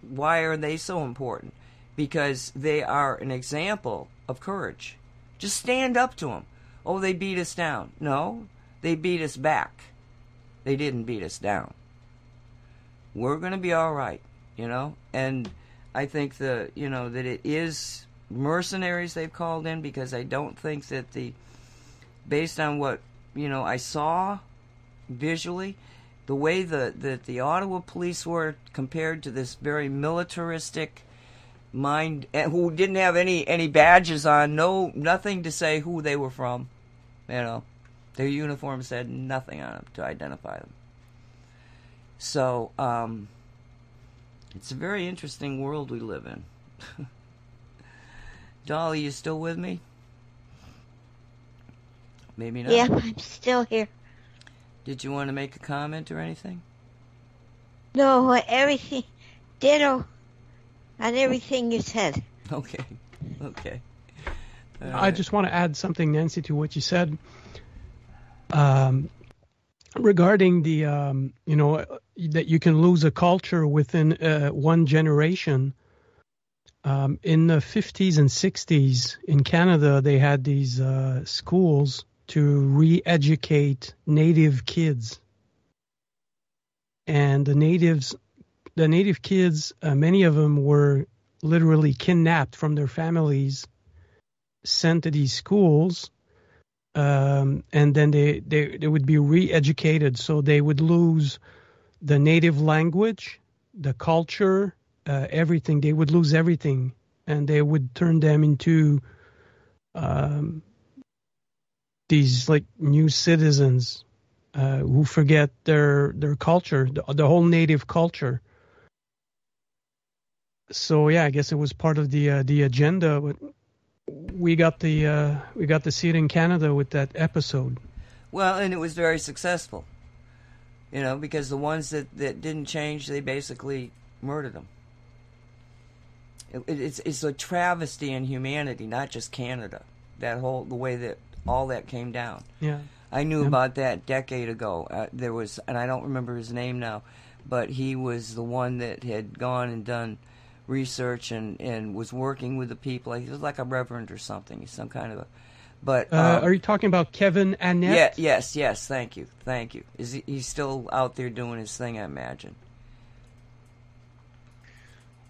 why are they so important? Because they are an example of courage. Just stand up to them. Oh, they beat us down. No, they beat us back. They didn't beat us down. We're going to be all right, you know? And I think the, you know, that it is mercenaries they've called in because I don't think that the based on what, you know, I saw visually, the way the that the Ottawa police were compared to this very militaristic mind eh, who didn't have any any badges on, no nothing to say who they were from. You know, their uniforms said nothing on them to identify them. So, um, it's a very interesting world we live in. Dolly, you still with me? Maybe not. Yeah, I'm still here. Did you want to make a comment or anything? No, everything, ditto on everything you said. Okay. Okay. All I right. just want to add something, Nancy, to what you said um, regarding the, um, you know, that you can lose a culture within uh, one generation. Um, in the 50s and 60s in Canada, they had these uh, schools to re-educate native kids, and the natives, the native kids, uh, many of them were literally kidnapped from their families sent to these schools um, and then they, they they would be re-educated. So they would lose the native language the culture uh, everything. They would lose everything and they would turn them into um, these like new citizens uh, who forget their their culture the, the whole native culture so yeah i guess it was part of the uh, the agenda but we got the uh, we got to see it in Canada with that episode. Well, and it was very successful. You know, because the ones that, that didn't change, they basically murdered them. It, it's it's a travesty in humanity, not just Canada. That whole the way that all that came down. Yeah. I knew Yep. about that decade ago. Uh, there was, and I don't remember his name now, but he was the one that had gone and done research and, and was working with the people. He was like a reverend or something. He's some kind of a. But Uh, um, are you talking about Kevin yeah, yes, yes. Thank you, thank you. Is he, he's still out there doing his thing? I imagine.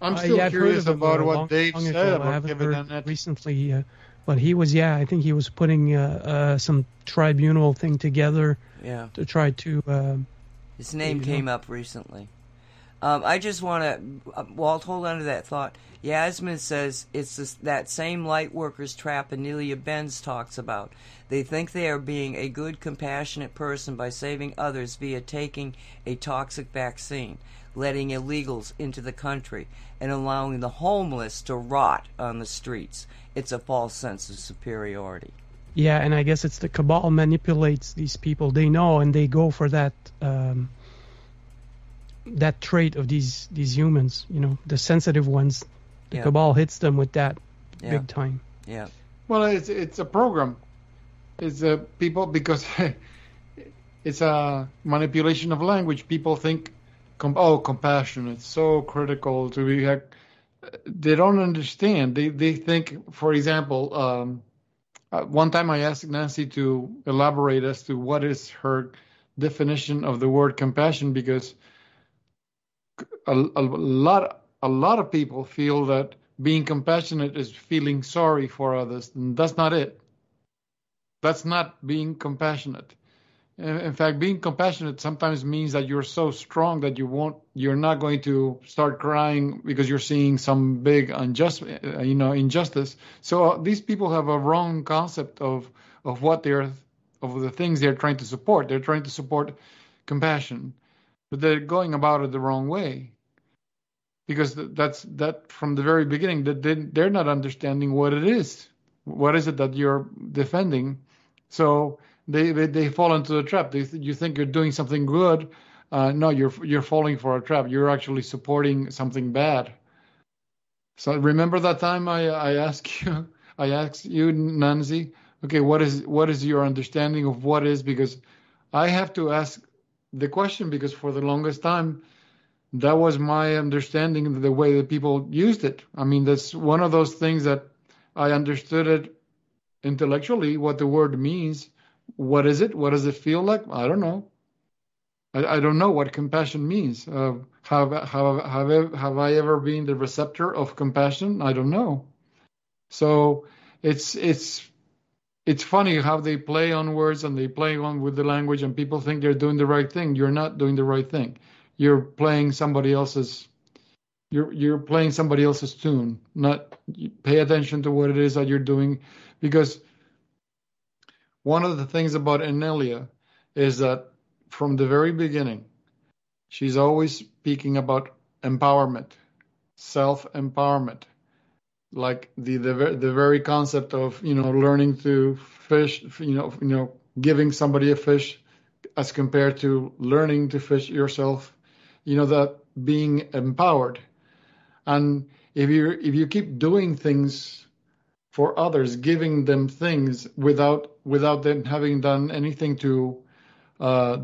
I'm Uh, still yeah, curious about uh, what long- Dave long said ago. About haven't Kevin heard Annett. recently, uh, but he was yeah. I think he was putting uh, uh, some tribunal thing together Yeah. to try to. Uh, His name came up recently. Um, I just want to, uh, Walt, hold on to that thought. Yasmin says it's this, that same light workers trap Anelia Benz talks about. They think they are being a good, compassionate person by saving others via taking a toxic vaccine, letting illegals into the country, and allowing the homeless to rot on the streets. It's a false sense of superiority. yeah, and I guess it's the cabal manipulates these people. They know and they go for that. Um, that trait of these these humans, you know, the sensitive ones, the Yeah. cabal hits them with that Yeah. big time. Yeah. Well, it's it's a program. It's a people because it's a manipulation of language. People think, oh, compassion. It's so critical to be. like- They don't understand. They they think, for example, um, uh, one time I asked Nancy to elaborate as to what is her definition of the word compassion because a, a lot a lot of people feel that being compassionate is feeling sorry for others and that's not it. That's not being compassionate. In fact being compassionate sometimes means that you're so strong that you won't you're not going to start crying because you're seeing some big unjust you know injustice. So uh, these people have a wrong concept of of what they're of the things they're trying to support. They're trying to support compassion but they're going about it the wrong way. Because that's that from the very beginning that they, they're not understanding what it is. What is it that you're defending? So they they, they fall into the trap. They you think you're doing something good. Uh, no you're you're falling for a trap. You're actually supporting something bad. So remember that time i i asked you i asked you nancy okay what is what is your understanding of what is? Because i have to ask the question because for the longest time that was my understanding of the way that people used it. I mean, that's one of those things that I understood it intellectually, what the word means. What is it? What does it feel like? I don't know. I, I don't know what compassion means. Uh, have, have, have, have I ever been the receptor of compassion? I don't know. So it's, it's, it's funny how they play on words and they play on with the language and people think they're doing the right thing. You're not doing the right thing. You're playing somebody else's you're you're playing somebody else's tune not pay attention to what it is that you're doing. Because one of the things about Anelia is that from the very beginning she's always speaking about empowerment self empowerment like the the the very concept of you know learning to fish you know you know giving somebody a fish as compared to learning to fish yourself you know that being empowered. And if you if you keep doing things for others giving them things without without them having done anything to uh,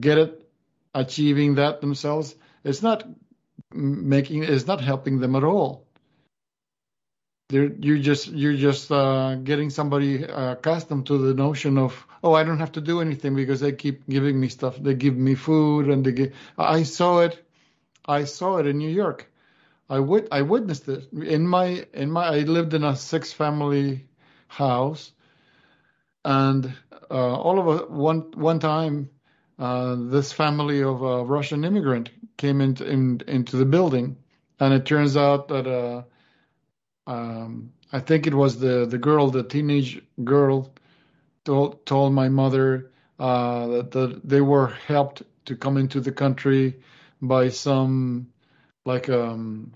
get it achieving that themselves it's not making it's not helping them at all They're, you're just you're just uh, getting somebody uh, accustomed to the notion of oh I don't have to do anything because they keep giving me stuff. They give me food and they give I saw it I saw it in New York. I wit- I witnessed it in my in my I lived in a six family house and uh, all of a one one time uh, this family of a Russian immigrant came into in, into the building and it turns out that uh, um, I think it was the the girl the teenage girl told told my mother uh, that, that they were helped to come into the country by some like um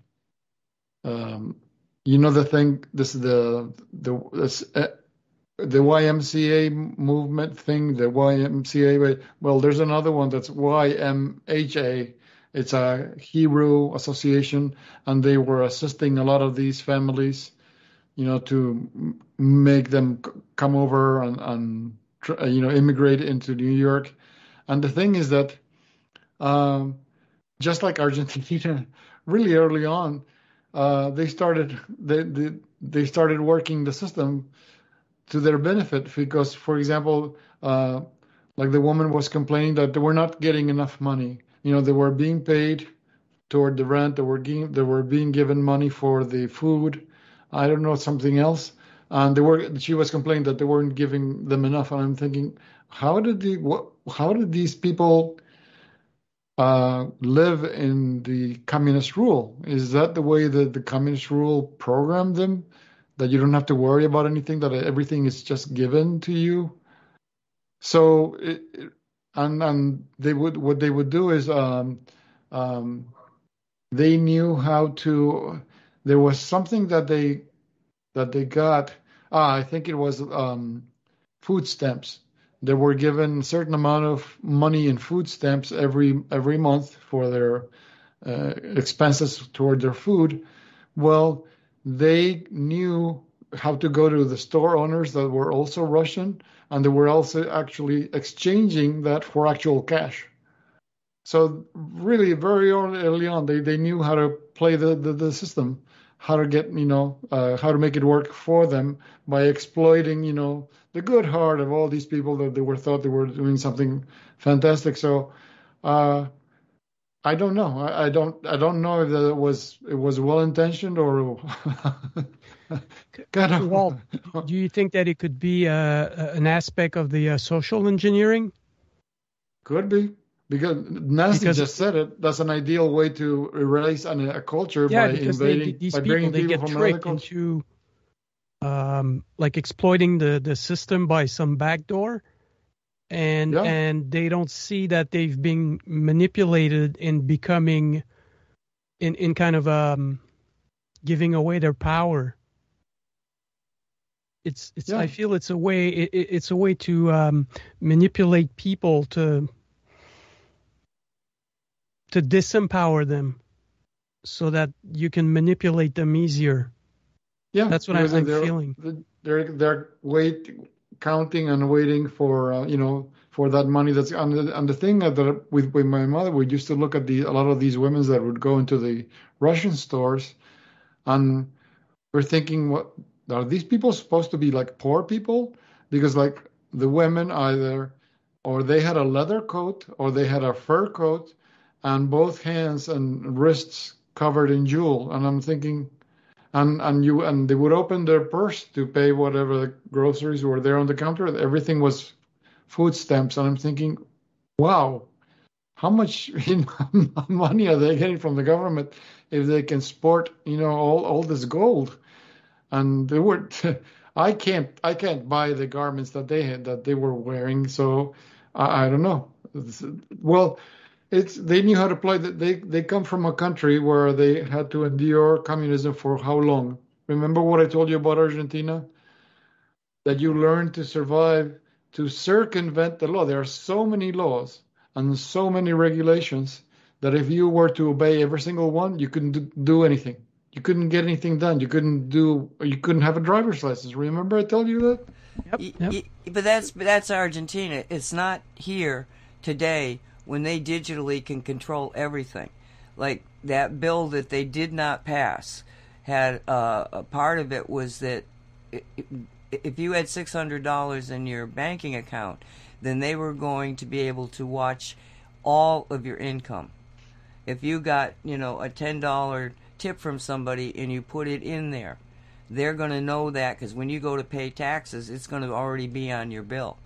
um you know the thing this the the this uh, the YMCA movement thing, the YMCA. Well, there's another one that's YMHA. It's a Hebrew association, and they were assisting a lot of these families, you know, to make them come over and, and uh, you know immigrate into New York. And the thing is that, um, just like Argentina, really early on, uh, they started they, they they started working the system to their benefit because, for example, uh, like the woman was complaining that they were not getting enough money. You know, they were being paid toward the rent. They were getting, they were being given money for the food. I don't know something else, and they were. She was complaining that they weren't giving them enough. And I'm thinking, how did the what? How did these people uh, live in the communist rule? Is that the way that the communist rule programmed them? That you don't have to worry about anything. That everything is just given to you. So, it, it- and and they would what they would do is um, um, they knew how to. There was something that they that they got. Ah, I think it was um, food stamps. They were given a certain amount of money in food stamps every every month for their uh, expenses toward their food. Well, they knew how to go to the store owners that were also Russian, and they were also actually exchanging that for actual cash. So really, very early on, they, they knew how to play the, the, the system, how to get you know uh, how to make it work for them by exploiting you know the good heart of all these people that they were thought they were doing something fantastic. So. Uh, I don't know. I, I don't. I don't know if that was it was well intentioned or kind. Walt, do you think that it could be uh, an aspect of the uh, social engineering? Could be because Nancy Because- just said it. That's an ideal way to erase an, a culture Yeah, by because they, invading these by people bringing they people get tricked into um, like exploiting the the system by some backdoor, and Yeah. and they don't see that they've been manipulated in becoming in in kind of um giving away their power. It's it's Yeah. I feel it's a way it, it- it's a way to um, manipulate people to to disempower them so that you can manipulate them easier. Yeah, That's what I'm- because I'm they're, feeling. They're they're wait counting and waiting for uh, you know for that money that's and the, and the thing that with with my mother we used to look at the a lot of these women that would go into the Russian stores and we're thinking what are these people supposed to be like poor people? Because like the women either or they had a leather coat or they had a fur coat and both hands and wrists covered in jewel. And i'm thinking and and you and they would open their purse to pay whatever the groceries were there on the counter. Everything was food stamps. And i'm thinking wow how much money are they getting from the government if they can sport you know all, all this gold and they were i can't i can't buy the garments that they had that they were wearing so i, I don't know. Well it's they knew how to play they they come from a country where they had to endure communism for how long? Remember what i told you about argentina? That you learn to survive to circumvent the law. There are so many laws and so many regulations that if you were to obey every single one you couldn't do anything you couldn't get anything done you couldn't do you couldn't have a driver's license remember i told you that Y- Yep. y- but that's but that's Argentina. It's not here today when they digitally can control everything. Like that bill that they did not pass had uh, a part of it was that i- i- if you had six hundred dollars in your banking account, then they were going to be able to watch all of your income. If you got you know a ten dollar tip from somebody and you put it in there, they're going to know that because when you go to pay taxes, it's going to already be on your bill.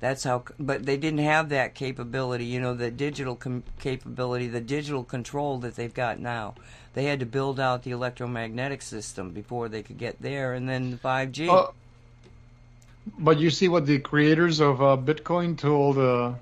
That's how, but they didn't have that capability, you know, the digital com- capability, the digital control that they've got now. They had to build out the electromagnetic system before they could get there, and then 5G. Uh, but you see what the creators of uh, Bitcoin told uh,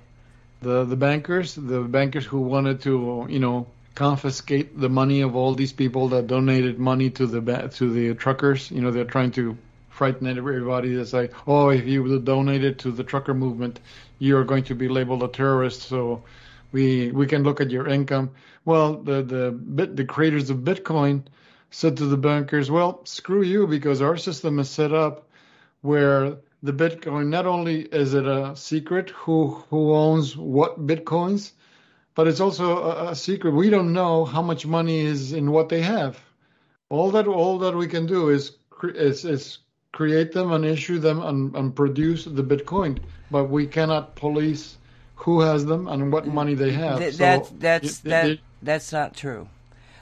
the the bankers, the bankers who wanted to, you know, confiscate the money of all these people that donated money to the to the truckers. You know, they're trying to frighten everybody. They say, "Oh, if you donate it to the trucker movement, you are going to be labeled a terrorist." So we we can look at your income. Well, the the bit the creators of Bitcoin said to the bankers, "Well, screw you, because our system is set up where the Bitcoin not only is it a secret who who owns what bitcoins, but it's also a, a secret. We don't know how much money is in what they have. All that all that we can do is cre- is, is create them and issue them and, and produce the Bitcoin, but we cannot police who has them and what money they have. Th- So that's it- that it- that's not true.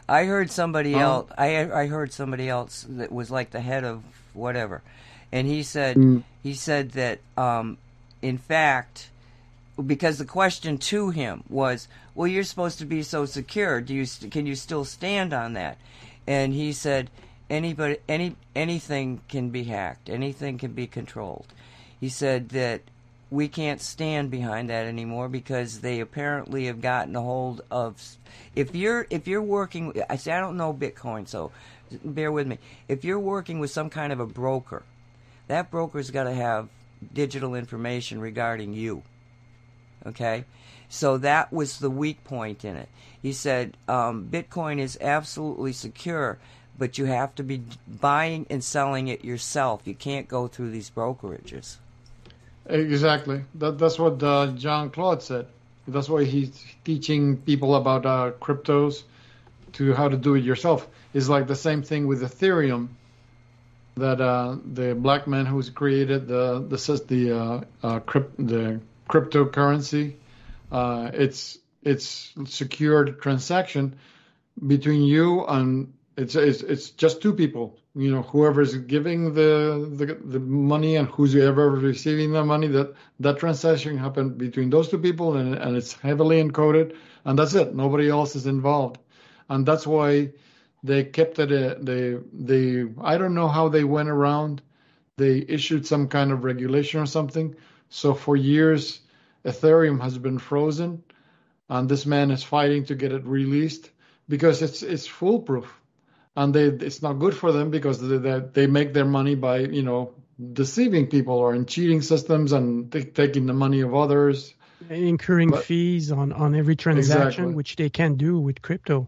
I heard somebody Oh. else. I I heard somebody else that was like the head of whatever, and he said Mm. he said that um, in fact, because the question to him was, "Well, you're supposed to be so secure. Do you st- can you still stand on that?" And he said, "Anybody, any anything can be hacked. Anything can be controlled." He said that we can't stand behind that anymore because they apparently have gotten a hold of if you're if you're working I say I don't know Bitcoin so bear with me if you're working with some kind of a broker that broker's got to have digital information regarding you okay so that was the weak point in it he said um, Bitcoin is absolutely secure but you have to be buying and selling it yourself you can't go through these brokerages Exactly. That, that's what uh, John Claude said. That's why he's teaching people about uh, cryptos to how to do it yourself. It's like the same thing with Ethereum. That uh, the black man who's created the the the uh, uh, crypt, the cryptocurrency, uh, it's it's secured transaction between you and it's it's it's just two people. You know, whoever's giving the the, the money and who's ever receiving the money. That that transaction happened between those two people, and and it's heavily encoded, and that's it. Nobody else is involved, and that's why they kept it. Uh, they they I don't know how they went around. They issued some kind of regulation or something. So for years, Ethereum has been frozen, and this man is fighting to get it released because it's it's foolproof and they it's not good for them because they, they, make their money by you know deceiving people or in cheating systems and t- taking the money of others incurring But- fees on, on every transaction, Exactly. which they can do with crypto.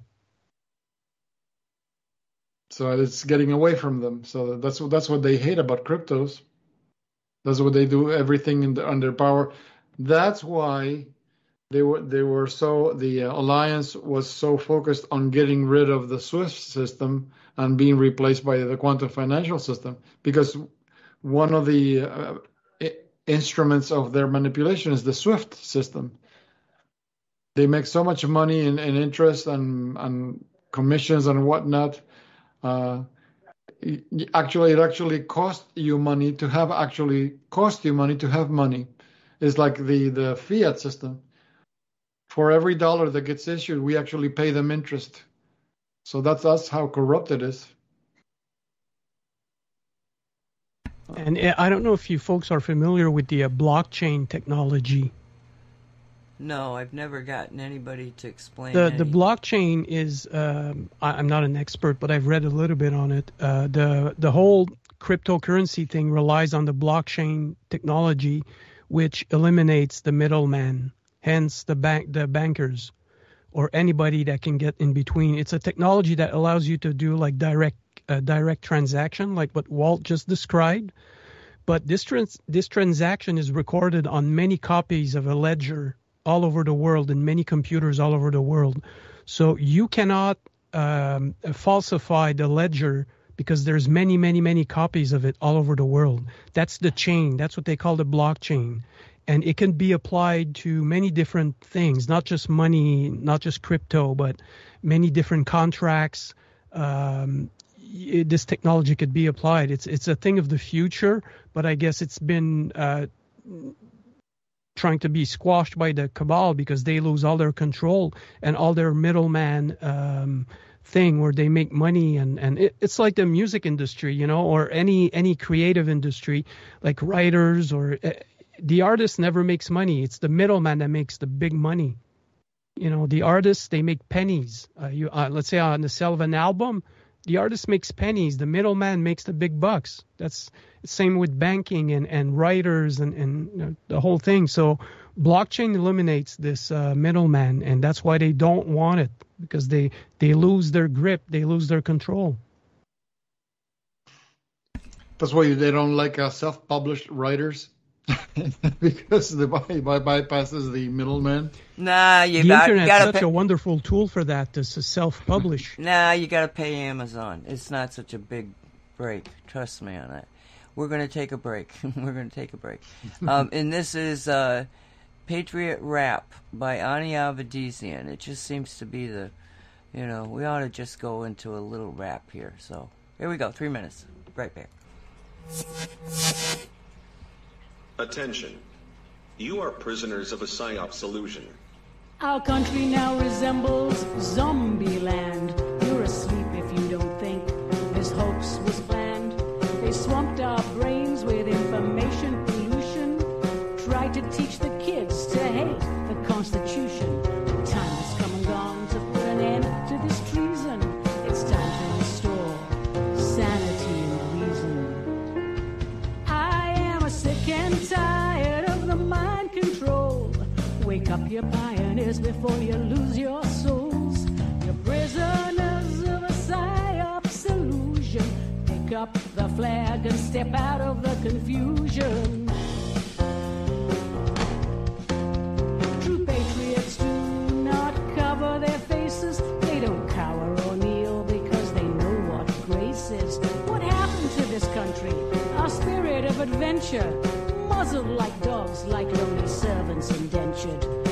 so it's getting away from them so that's what that's what they hate about cryptos that's what they do everything in the, under power. That's why they were they were so the uh, alliance was so focused on getting rid of the swift system and being replaced by the quantum financial system because one of the uh, instruments of their manipulation is the swift system. They make so much money in, in interest and, and commissions and whatnot uh, actually it actually cost you money to have actually cost you money to have money. It's like the the fiat system. For every dollar that gets issued we actually pay them interest. So that's that's how corrupt it is. And uh, I don't know if you folks are familiar with the uh, blockchain technology. No, I've never gotten anybody to explain The the blockchain is um, I, I'm not an expert, but I've read a little bit on it. Uh, the the whole cryptocurrency thing relies on the blockchain technology, which eliminates the middleman, hence the bank the bankers or anybody that can get in between. It's a technology that allows you to do like direct uh, direct transaction, like what Walt just described. But this trans- this transaction is recorded on many copies of a ledger all over the world in many computers all over the world. So you cannot um, falsify the ledger because there's many, many, many copies of it all over the world. That's the chain. That's what they call the blockchain. And it can be applied to many different things, not just money, not just crypto, but many different contracts. Um, y- this technology could be applied. It's it's a thing of the future, but I guess it's been uh, trying to be squashed by the cabal because they lose all their control and all their middleman um, thing where they make money and and it, it's like the music industry you know or any any creative industry like writers or uh, the artist never makes money. It's the middleman that makes the big money. You know the artists they make pennies. Uh, you uh, let's say on the sale of an album the artist makes pennies, the middleman makes the big bucks. That's the same with banking and, and writers and, and you know, the whole thing. So blockchain eliminates this uh, middleman, and that's why they don't want it because they they lose their grip, they lose their control. That's why they don't like uh, self-published writers because the by, by bypasses the middleman. Nah, you the got internet's gotta such pay, a wonderful tool for that to self-publish. Nah, you gotta pay Amazon. It's not such a big break. Trust me on that. We're gonna take a break. We're gonna take a break. Um, and this is uh, Patriot Rap by Ani Avedissian. It just seems to be the, you know, we ought to just go into a little rap here. So here we go. Three minutes. Right back. Attention. You are prisoners of a PSYOPS illusion. Our country now resembles zombie land. Pioneers, before you lose your souls. You're prisoners of a psyops illusion. Pick up the flag and step out of the confusion. True patriots do not cover their faces. They don't cower or kneel because they know what grace is. What happened to this country? Our spirit of adventure. Muzzled like dogs, like lonely servants indentured.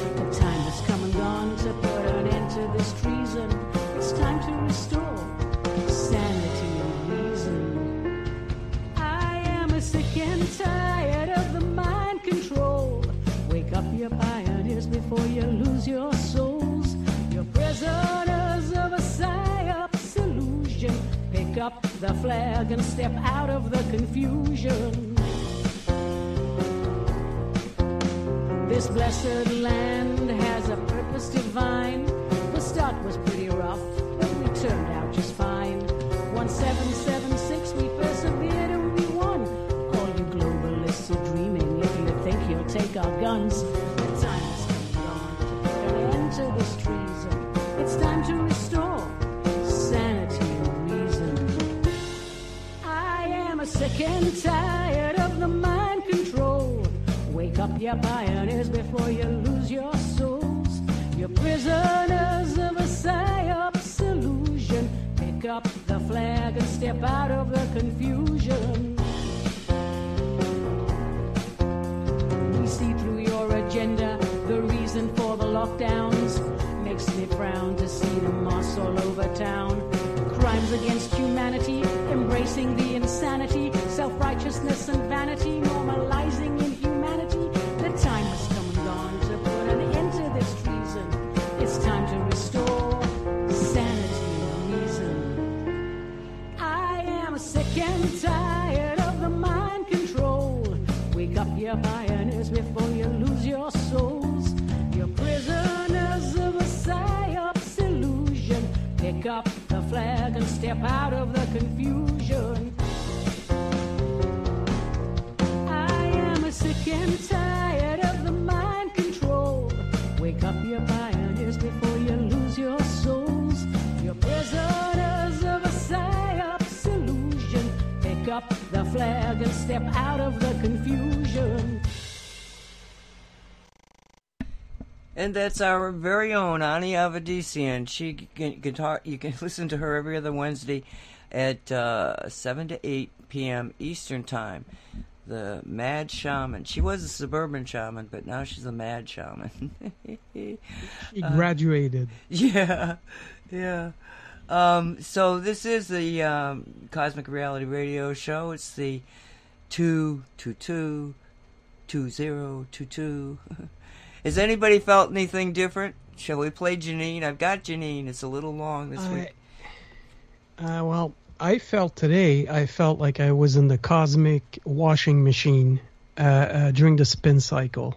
To put an end to this treason. It's time to restore sanity and reason. I am sick and tired of the mind control. Wake up, your pioneers, before you lose your souls. You're prisoners of a psyops illusion. Pick up the flag and step out of the confusion. This blessed land has a purpose divine. The start was pretty rough, but we turned out just fine. 1776, we persevered and we won. All you globalists are dreaming if you think you'll take our guns. The time has come and gone to put an end to this treason. It's time to restore sanity and reason. I am sick and tired of the mind control. Wake up, your pioneers, before you prisoners of a psyops illusion. Pick up the flag and step out of the confusion. We see through your agenda the reason for the lockdowns. Makes me frown to see the moss all over town. Crimes against humanity, embracing the insanity, self righteousness and vanity, normalizing inhumanity. Before you lose your souls. You're prisoners of a illusion. Pick up the flag and step out of the confusion. I am sick and tired of the mind control. Wake up, your pioneers, before you lose your souls. You're prisoners of a illusion. Pick up the flag and step out of the confusion. And that's our very own Ani Avedissian. She can, can talk. You can listen to her every other Wednesday at uh, seven to eight p.m. Eastern time. The Mad Shaman. She was a suburban shaman, but now she's a Mad Shaman. She graduated. yeah, yeah. Um, so this is the um, Cosmic Reality Radio Show. It's the two two two two zero two two. Has anybody felt anything different? Shall we play Janine? I've got Janine. It's a little long this I- week. Uh, well, I felt today, I felt like I was in the cosmic washing machine uh, uh, during the spin cycle.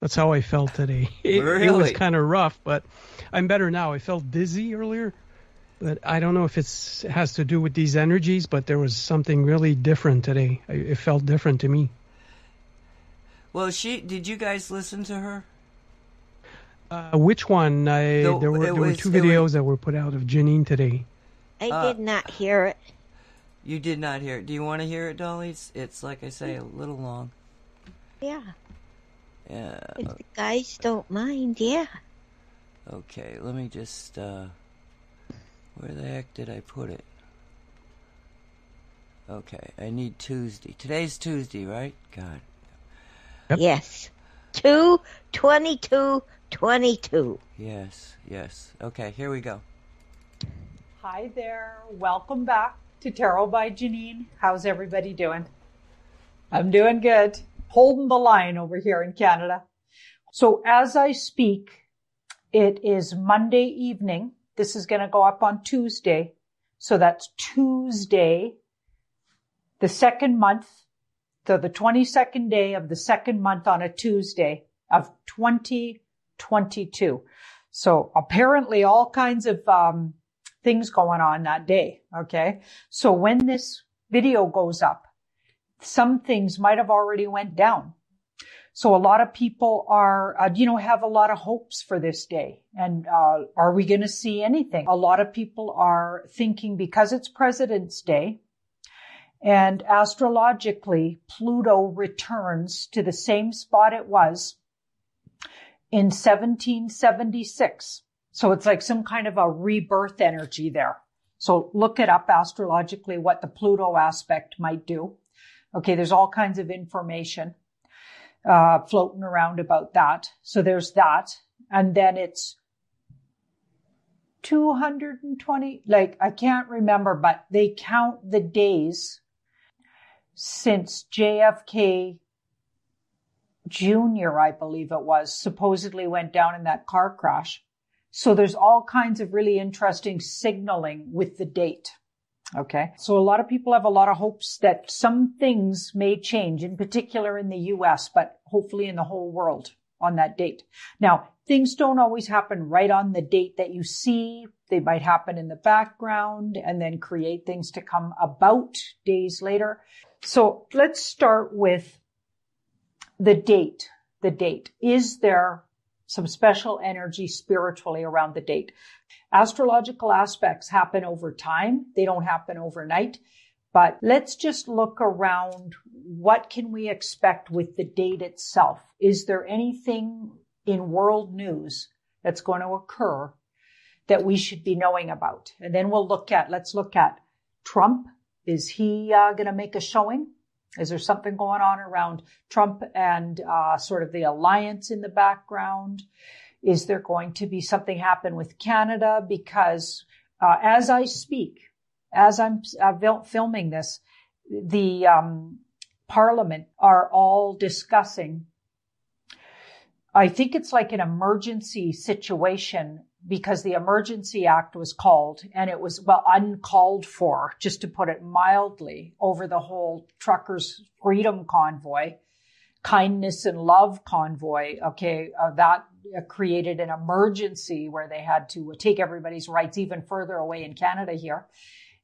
That's how I felt today. It, it was kind of rough, but I'm better now. I felt dizzy earlier, But I don't know if it's has to do with these energies, but there was something really different today. It felt different to me. Well, she did you guys listen to her? Uh, which one? I, The- there were it there were two it was- videos that were put out of Janine today. I Uh, did not hear it. You did not hear it. Do you want to hear it, Dolly? It's, it's like I say, a little long. Yeah. Yeah. If the guys don't mind, yeah. Okay, let me just, uh, where the heck did I put it? Okay, I need Tuesday. Today's Tuesday, right? God. Yep. Yes. Two twenty-two twenty-two. Yes, yes. Okay, here we go. Hi there. Welcome back to Tarot by Janine. How's everybody doing? I'm doing good. Holding the line over here in Canada. So as I speak, it is Monday evening. This is going to go up on Tuesday. So that's Tuesday, the second month, so the 22nd day of the second month on a Tuesday of 2022. So apparently all kinds of, um, things going on that day. Okay. So when this video goes up, some things might have already went down. So a lot of people are, uh, you know, have a lot of hopes for this day. And, uh, are we going to see anything? A lot of people are thinking because it's President's Day and astrologically, Pluto returns to the same spot it was in 1776. So it's like some kind of a rebirth energy there. So look it up astrologically what the Pluto aspect might do. Okay, there's all kinds of information uh, floating around about that. So there's that. And then it's 220, like I can't remember, but they count the days since JFK Jr., I believe it was, supposedly went down in that car crash. So there's all kinds of really interesting signaling with the date. Okay. So a lot of people have a lot of hopes that some things may change, in particular in the US, but hopefully in the whole world on that date. Now, things don't always happen right on the date that you see. They might happen in the background and then create things to come about days later. So let's start with the date. The date. Is there some special energy spiritually around the date? Astrological aspects happen over time. They don't happen overnight. But let's just look around. What can we expect with the date itself? Is there anything in world news that's going to occur that we should be knowing about? And then we'll look at, let's look at Trump. Is he uh, going to make a showing? Is there something going on around Trump and uh, sort of the alliance in the background? Is there going to be something happen with Canada? Because uh, as I speak, as I'm uh, filming this, the um, Parliament are all discussing. I think it's like an emergency situation because the Emergency Act was called and it was, well, uncalled for, just to put it mildly, over the whole truckers freedom convoy, kindness and love convoy. Okay. Uh, that uh, created an emergency where they had to take everybody's rights even further away in Canada here.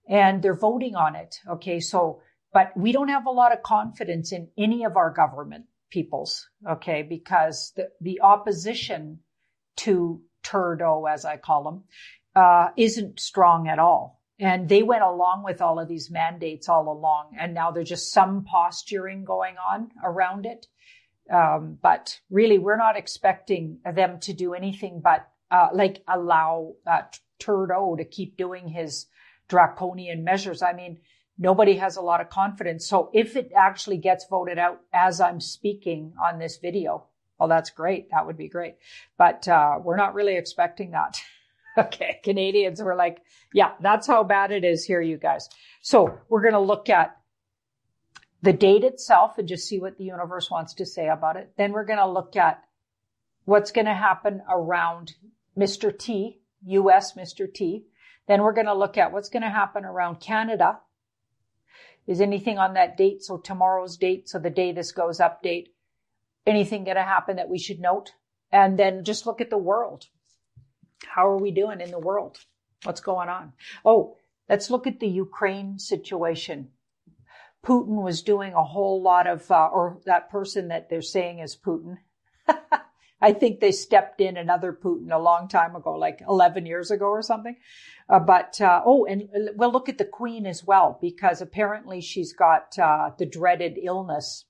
And they're voting on it. Okay. So, but we don't have a lot of confidence in any of our government peoples. Okay. Because the, the opposition to Turdo, as I call them, uh, isn't strong at all. And they went along with all of these mandates all along. And now there's just some posturing going on around it. Um, but really, we're not expecting them to do anything but, uh, like allow, uh, to keep doing his draconian measures. I mean, nobody has a lot of confidence. So if it actually gets voted out as I'm speaking on this video, well, that's great. That would be great. But, uh, we're not really expecting that. okay. Canadians were like, yeah, that's how bad it is here, you guys. So we're going to look at the date itself and just see what the universe wants to say about it. Then we're going to look at what's going to happen around Mr. T, US Mr. T. Then we're going to look at what's going to happen around Canada. Is anything on that date? So tomorrow's date. So the day this goes up date. Anything going to happen that we should note? And then just look at the world. How are we doing in the world? What's going on? Oh, let's look at the Ukraine situation. Putin was doing a whole lot of, uh, or that person that they're saying is Putin. I think they stepped in another Putin a long time ago, like 11 years ago or something. Uh, but, uh, oh, and we'll look at the Queen as well, because apparently she's got uh, the dreaded illness.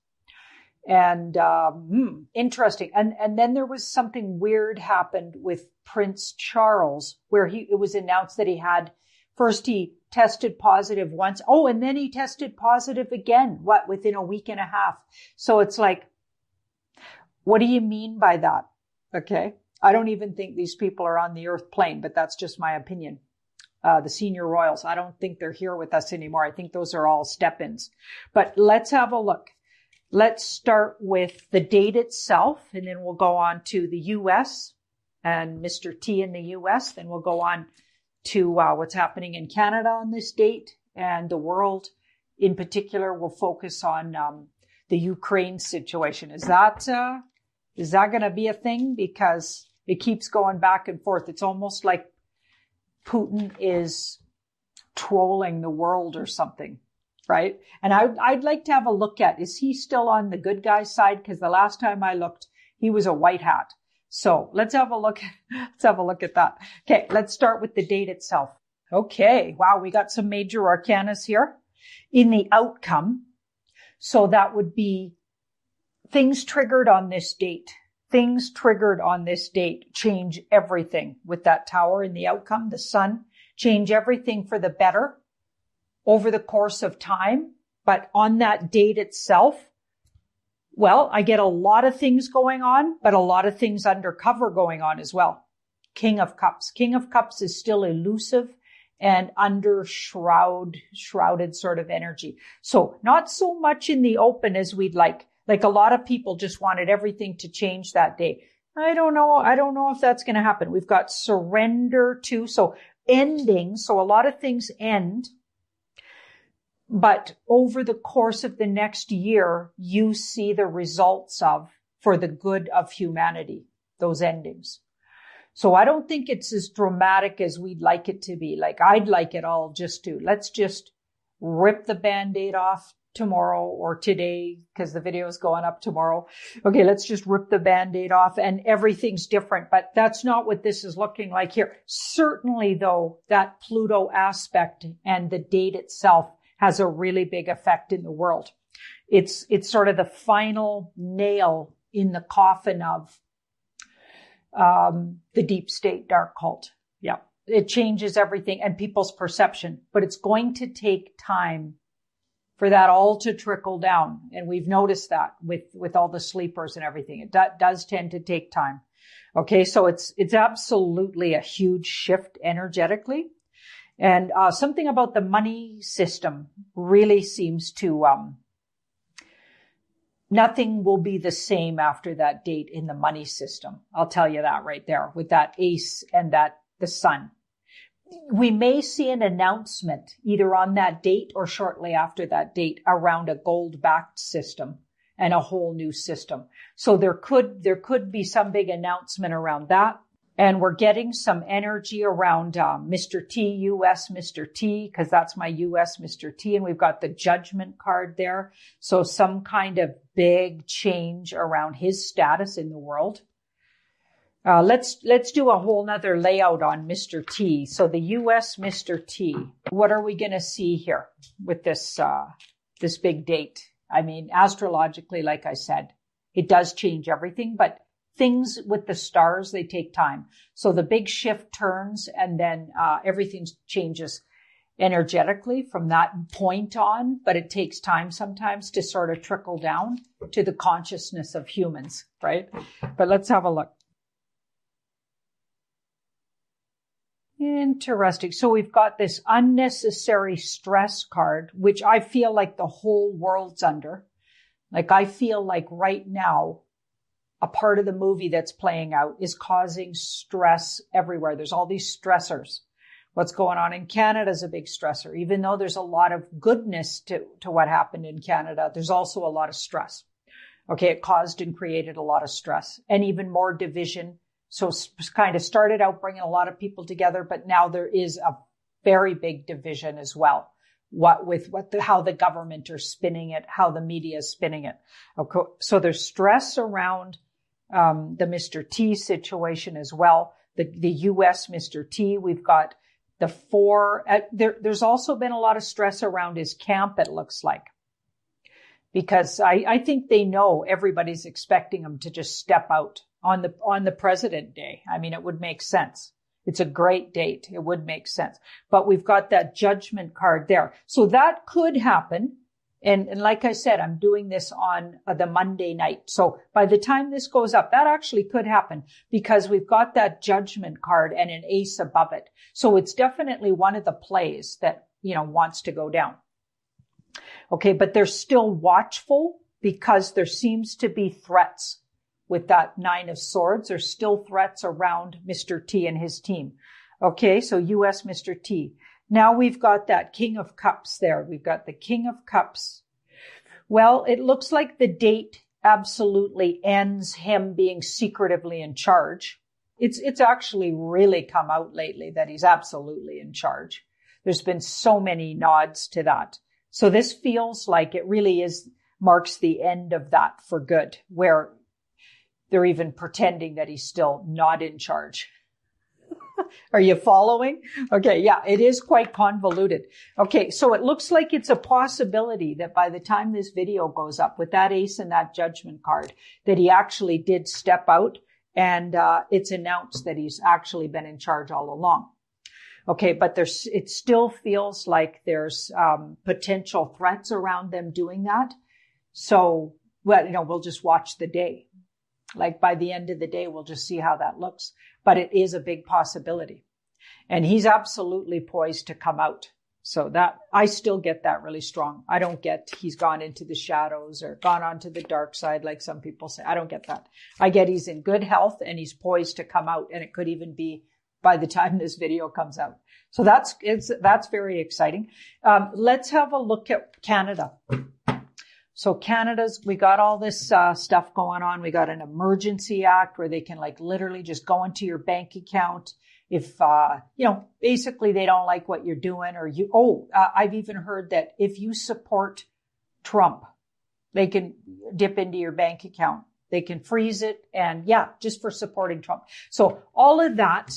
And um, hmm, interesting. And and then there was something weird happened with Prince Charles, where he it was announced that he had first he tested positive once. Oh, and then he tested positive again. What within a week and a half? So it's like what do you mean by that? Okay. I don't even think these people are on the earth plane, but that's just my opinion. Uh, the senior royals, I don't think they're here with us anymore. I think those are all step ins. But let's have a look. Let's start with the date itself, and then we'll go on to the US and Mr. T in the US. Then we'll go on to uh, what's happening in Canada on this date and the world in particular. We'll focus on um, the Ukraine situation. Is that uh, is that going to be a thing? Because it keeps going back and forth. It's almost like Putin is trolling the world or something, right? And I, I'd like to have a look at, is he still on the good guy side? Because the last time I looked, he was a white hat. So let's have a look. Let's have a look at that. Okay. Let's start with the date itself. Okay. Wow. We got some major arcanas here in the outcome. So that would be things triggered on this date. Things triggered on this date change everything with that tower in the outcome, the sun, change everything for the better over the course of time. But on that date itself, well, I get a lot of things going on, but a lot of things undercover going on as well. King of Cups. King of Cups is still elusive and under shroud, shrouded sort of energy. So not so much in the open as we'd like. Like a lot of people just wanted everything to change that day. I don't know. I don't know if that's going to happen. We've got surrender too. So ending. So a lot of things end. But over the course of the next year, you see the results of for the good of humanity, those endings. So I don't think it's as dramatic as we'd like it to be. Like I'd like it all just to let's just rip the band-aid off, tomorrow or today because the video is going up tomorrow. Okay, let's just rip the band-aid off and everything's different, but that's not what this is looking like here. Certainly though, that Pluto aspect and the date itself has a really big effect in the world. It's, it's sort of the final nail in the coffin of um, the deep state dark cult. Yeah. It changes everything and people's perception, but it's going to take time for that all to trickle down. And we've noticed that with, with all the sleepers and everything. It do, does tend to take time. Okay. So it's, it's absolutely a huge shift energetically. And, uh, something about the money system really seems to, um, nothing will be the same after that date in the money system. I'll tell you that right there with that ace and that the sun we may see an announcement either on that date or shortly after that date around a gold backed system and a whole new system. So there could, there could be some big announcement around that. And we're getting some energy around um, Mr. T, US Mr. T, because that's my US Mr. T. And we've got the judgment card there. So some kind of big change around his status in the world. Uh, let's let's do a whole nother layout on Mr. T. So the U.S. Mr. T. What are we going to see here with this uh, this big date? I mean, astrologically, like I said, it does change everything, but things with the stars they take time. So the big shift turns, and then uh, everything changes energetically from that point on. But it takes time sometimes to sort of trickle down to the consciousness of humans, right? But let's have a look. Interesting. So we've got this unnecessary stress card, which I feel like the whole world's under. Like I feel like right now, a part of the movie that's playing out is causing stress everywhere. There's all these stressors. What's going on in Canada is a big stressor. Even though there's a lot of goodness to, to what happened in Canada, there's also a lot of stress. Okay. It caused and created a lot of stress and even more division So it's kind of started out bringing a lot of people together, but now there is a very big division as well. What with what the, how the government are spinning it, how the media is spinning it. Okay. So there's stress around um, the Mr. T situation as well. The the U.S. Mr. T. We've got the four. Uh, there, there's also been a lot of stress around his camp. It looks like because I, I think they know everybody's expecting him to just step out on the on the president day. I mean, it would make sense. It's a great date. It would make sense. But we've got that judgment card there. So that could happen. And, and like I said, I'm doing this on uh, the Monday night. So by the time this goes up, that actually could happen because we've got that judgment card and an ace above it. So it's definitely one of the plays that, you know, wants to go down. Okay. But they're still watchful because there seems to be threats with that nine of swords. There's still threats around Mr. T and his team. Okay, so US Mr. T. Now we've got that King of Cups there. We've got the King of Cups. Well, it looks like the date absolutely ends him being secretively in charge. It's, it's actually really come out lately that he's absolutely in charge. There's been so many nods to that. So this feels like it really is marks the end of that for good, where they're even pretending that he's still not in charge. Are you following? Okay, yeah, it is quite convoluted. Okay, so it looks like it's a possibility that by the time this video goes up with that ace and that judgment card, that he actually did step out and uh, it's announced that he's actually been in charge all along. Okay, but there's it still feels like there's um, potential threats around them doing that. So, well, you know, we'll just watch the day. Like by the end of the day, we'll just see how that looks. But it is a big possibility. And he's absolutely poised to come out. So that I still get that really strong. I don't get he's gone into the shadows or gone onto the dark side like some people say. I don't get that. I get he's in good health and he's poised to come out and it could even be by the time this video comes out. So that's it's that's very exciting. Um, let's have a look at Canada. So Canada's, we got all this uh, stuff going on. We got an emergency act where they can like literally just go into your bank account if, uh, you know, basically they don't like what you're doing or you, oh, uh, I've even heard that if you support Trump, they can dip into your bank account. They can freeze it and yeah, just for supporting Trump. So all of that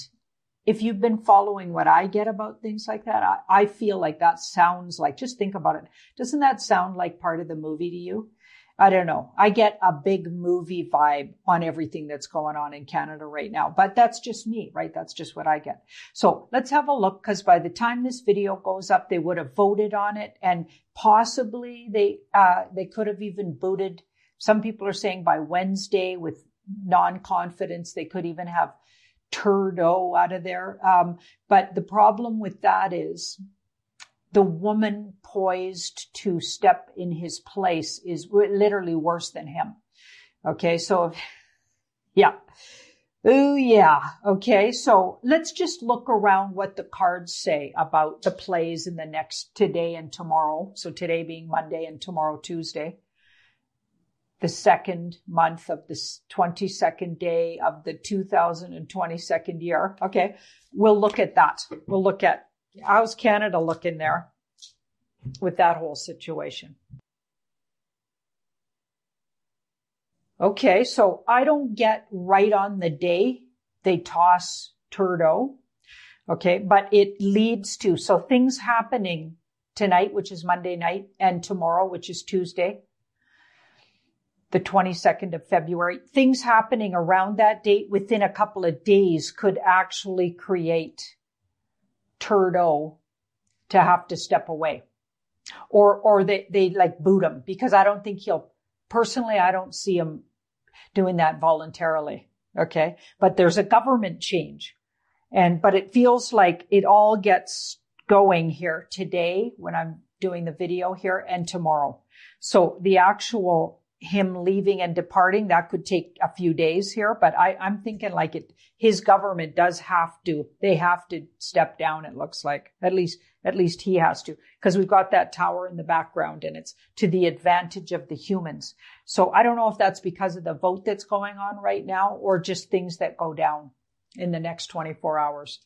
if you've been following what I get about things like that, I, I, feel like that sounds like, just think about it. Doesn't that sound like part of the movie to you? I don't know. I get a big movie vibe on everything that's going on in Canada right now, but that's just me, right? That's just what I get. So let's have a look because by the time this video goes up, they would have voted on it and possibly they, uh, they could have even booted. Some people are saying by Wednesday with non-confidence, they could even have Trudeau out of there. Um, but the problem with that is the woman poised to step in his place is literally worse than him. Okay. So yeah. Oh yeah. Okay. So let's just look around what the cards say about the plays in the next today and tomorrow. So today being Monday and tomorrow Tuesday the second month of the 22nd day of the 2022nd year. Okay. We'll look at that. We'll look at how's Canada looking there with that whole situation. Okay. So I don't get right on the day they toss Trudeau. Okay. But it leads to, so things happening tonight, which is Monday night and tomorrow, which is Tuesday the 22nd of February. Things happening around that date within a couple of days could actually create Trudeau to have to step away. Or, or they, they like boot him because I don't think he'll, personally, I don't see him doing that voluntarily. Okay. But there's a government change. And, but it feels like it all gets going here today when I'm doing the video here and tomorrow. So the actual him leaving and departing, that could take a few days here, but I, I'm thinking like it, his government does have to, they have to step down. It looks like at least, at least he has to, because we've got that tower in the background and it's to the advantage of the humans. So I don't know if that's because of the vote that's going on right now or just things that go down in the next 24 hours.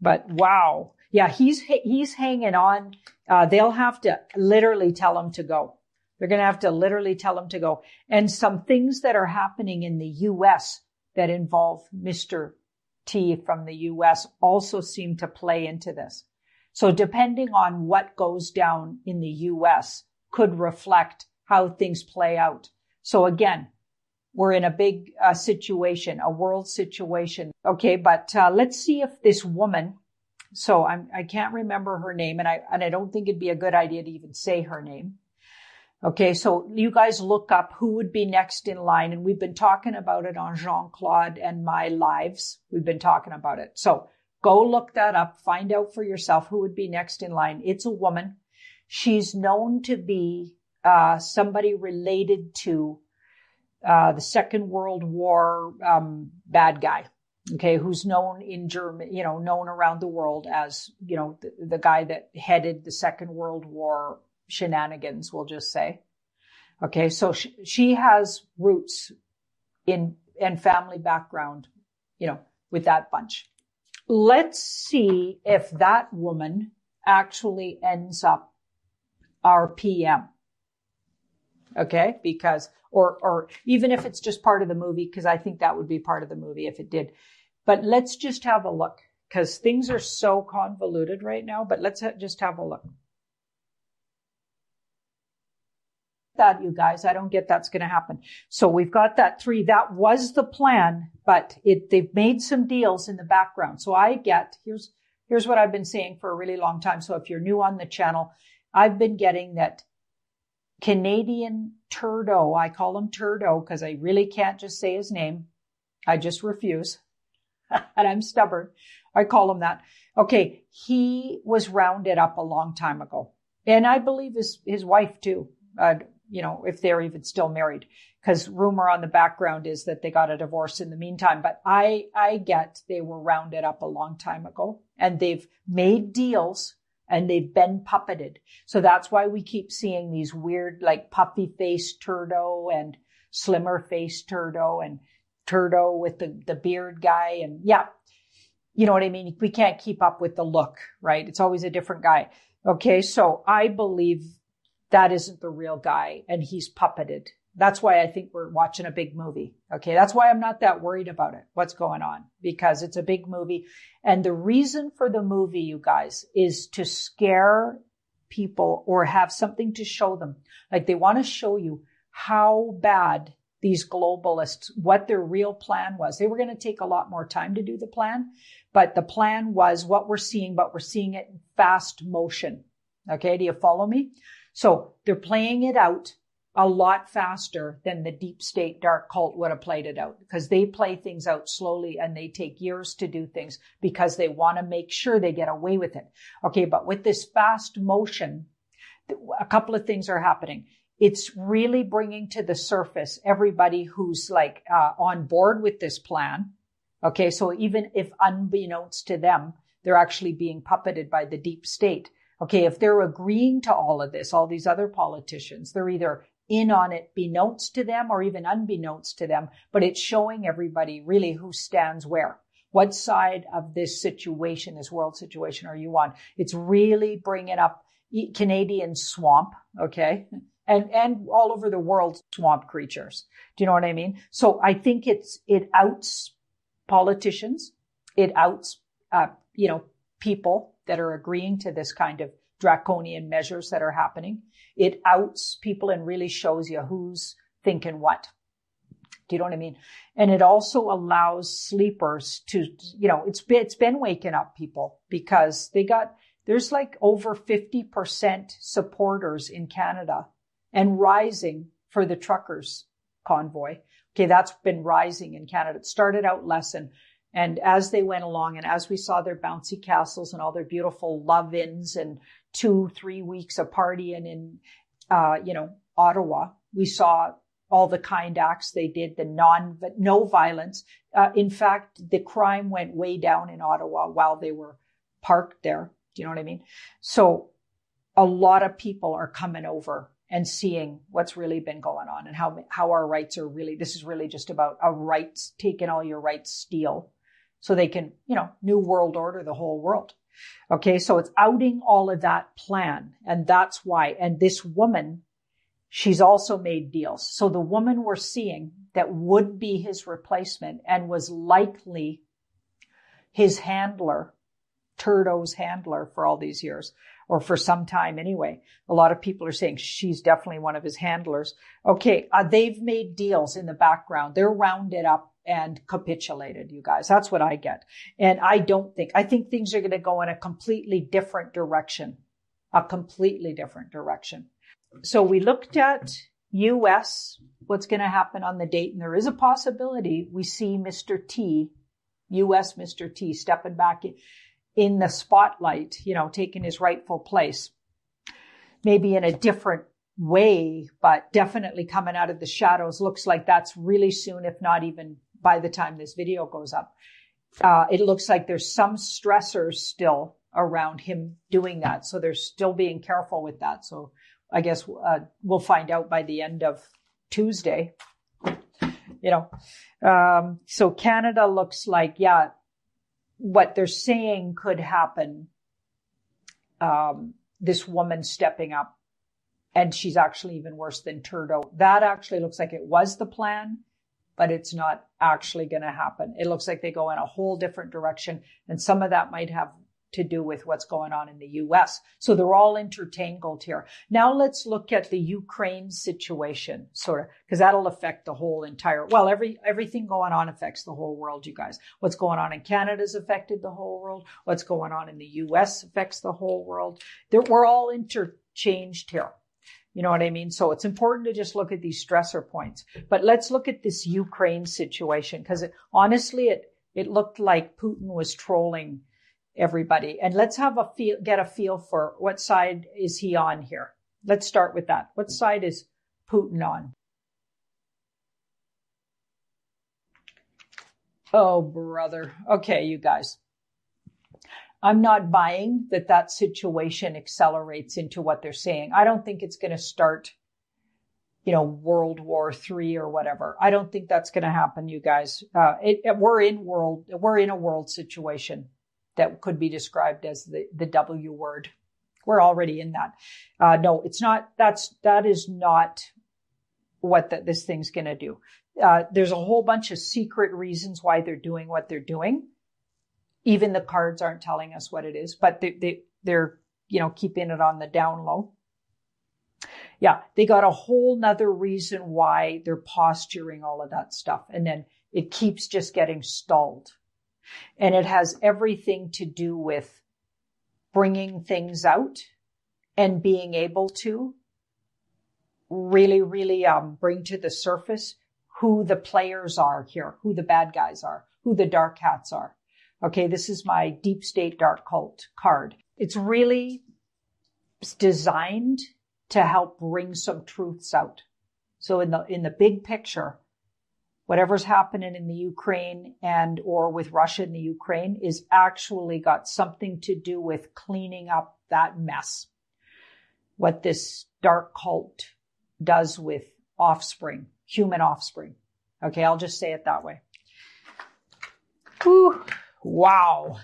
But wow. Yeah, he's, he's hanging on. Uh, they'll have to literally tell him to go. They're going to have to literally tell him to go. And some things that are happening in the U.S. that involve Mr. T from the U.S. also seem to play into this. So depending on what goes down in the U.S. could reflect how things play out. So again, we're in a big uh, situation, a world situation. Okay, but uh, let's see if this woman. So I'm, I can't remember her name, and I and I don't think it'd be a good idea to even say her name. Okay, so you guys look up who would be next in line, and we've been talking about it on Jean Claude and my lives. We've been talking about it. So go look that up, find out for yourself who would be next in line. It's a woman. She's known to be uh, somebody related to uh, the Second World War um, bad guy. Okay, who's known in Germany, you know, known around the world as, you know, the, the guy that headed the Second World War shenanigans, we'll just say. Okay, so she, she has roots in and family background, you know, with that bunch. Let's see if that woman actually ends up our PM. Okay, because or or even if it's just part of the movie, because I think that would be part of the movie if it did. But let's just have a look because things are so convoluted right now. But let's ha- just have a look. That, you guys. I don't get that's going to happen. So we've got that three. That was the plan, but it, they've made some deals in the background. So I get, here's, here's what I've been saying for a really long time. So if you're new on the channel, I've been getting that Canadian Turdo. I call him Turdo because I really can't just say his name. I just refuse. and I'm stubborn. I call him that. Okay. He was rounded up a long time ago. And I believe his, his wife too. Uh, you know, if they're even still married. Because rumor on the background is that they got a divorce in the meantime. But I, I get they were rounded up a long time ago and they've made deals and they've been puppeted. So that's why we keep seeing these weird, like puffy faced Turdo and slimmer faced Turdo and Turdo with the, the beard guy. And yeah, you know what I mean? We can't keep up with the look, right? It's always a different guy. Okay. So I believe that isn't the real guy and he's puppeted. That's why I think we're watching a big movie. Okay. That's why I'm not that worried about it. What's going on? Because it's a big movie. And the reason for the movie, you guys, is to scare people or have something to show them. Like they want to show you how bad these globalists, what their real plan was. They were going to take a lot more time to do the plan, but the plan was what we're seeing, but we're seeing it in fast motion. Okay. Do you follow me? So they're playing it out a lot faster than the deep state dark cult would have played it out because they play things out slowly and they take years to do things because they want to make sure they get away with it. Okay. But with this fast motion, a couple of things are happening. It's really bringing to the surface everybody who's like uh, on board with this plan. Okay. So even if unbeknownst to them, they're actually being puppeted by the deep state Okay, if they're agreeing to all of this, all these other politicians, they're either in on it beknownst to them or even unbeknownst to them, but it's showing everybody really who stands where. What side of this situation, this world situation are you on? It's really bringing up Canadian swamp, okay? And, and all over the world, swamp creatures. Do you know what I mean? So I think it's, it outs politicians. It outs, uh, you know, people that are agreeing to this kind of draconian measures that are happening. It outs people and really shows you who's thinking what. Do you know what I mean? And it also allows sleepers to, you know, it's been, it's been waking up people because they got, there's like over 50% supporters in Canada and rising for the truckers convoy. Okay. That's been rising in Canada. It started out less and and as they went along and as we saw their bouncy castles and all their beautiful love-ins and two, three weeks of partying in, uh, you know, Ottawa, we saw all the kind acts they did, the non, no violence. Uh, in fact, the crime went way down in Ottawa while they were parked there. Do you know what I mean? So a lot of people are coming over and seeing what's really been going on and how how our rights are really this is really just about a rights taking all your rights steal so they can you know new world order the whole world okay so it's outing all of that plan and that's why and this woman she's also made deals so the woman we're seeing that would be his replacement and was likely his handler Trudeau's handler for all these years or for some time anyway. A lot of people are saying she's definitely one of his handlers. Okay, uh, they've made deals in the background. They're rounded up and capitulated, you guys. That's what I get. And I don't think, I think things are going to go in a completely different direction, a completely different direction. So we looked at US, what's going to happen on the date, and there is a possibility we see Mr. T, US Mr. T, stepping back in the spotlight, you know, taking his rightful place. Maybe in a different way, but definitely coming out of the shadows. Looks like that's really soon, if not even by the time this video goes up. Uh, it looks like there's some stressors still around him doing that. So they're still being careful with that. So I guess uh, we'll find out by the end of Tuesday. You know, um, so Canada looks like, yeah, what they're saying could happen. Um, this woman stepping up, and she's actually even worse than Trudeau. That actually looks like it was the plan, but it's not actually going to happen. It looks like they go in a whole different direction, and some of that might have to do with what's going on in the US. So they're all intertangled here. Now let's look at the Ukraine situation, sort of, because that'll affect the whole entire, well, every, everything going on affects the whole world, you guys. What's going on in Canada's affected the whole world. What's going on in the US affects the whole world. They're, we're all interchanged here. You know what I mean? So it's important to just look at these stressor points. But let's look at this Ukraine situation because honestly, it, it looked like Putin was trolling everybody. And let's have a feel, get a feel for what side is he on here. Let's start with that. What side is Putin on? Oh, brother. Okay, you guys. I'm not buying that that situation accelerates into what they're saying. I don't think it's going to start, you know, World War Three or whatever. I don't think that's going to happen, you guys. Uh, it, it, we're in world, we're in a world situation that could be described as the, the W word. We're already in that. Uh, no, it's not, that's, that is not what the, this thing's going to do. Uh, there's a whole bunch of secret reasons why they're doing what they're doing. Even the cards aren't telling us what it is, but they, they, they're, you know, keeping it on the down low. Yeah, they got a whole nother reason why they're posturing all of that stuff. And then it keeps just getting stalled. And it has everything to do with bringing things out and being able to really, really um, bring to the surface who the players are here, who the bad guys are, who the dark hats are. Okay, this is my deep state dark cult card. It's really designed to help bring some truths out. So in the in the big picture, whatever's happening in the Ukraine and or with Russia in the Ukraine is actually got something to do with cleaning up that mess. What this dark cult does with offspring, human offspring. Okay, I'll just say it that way. Whew, wow.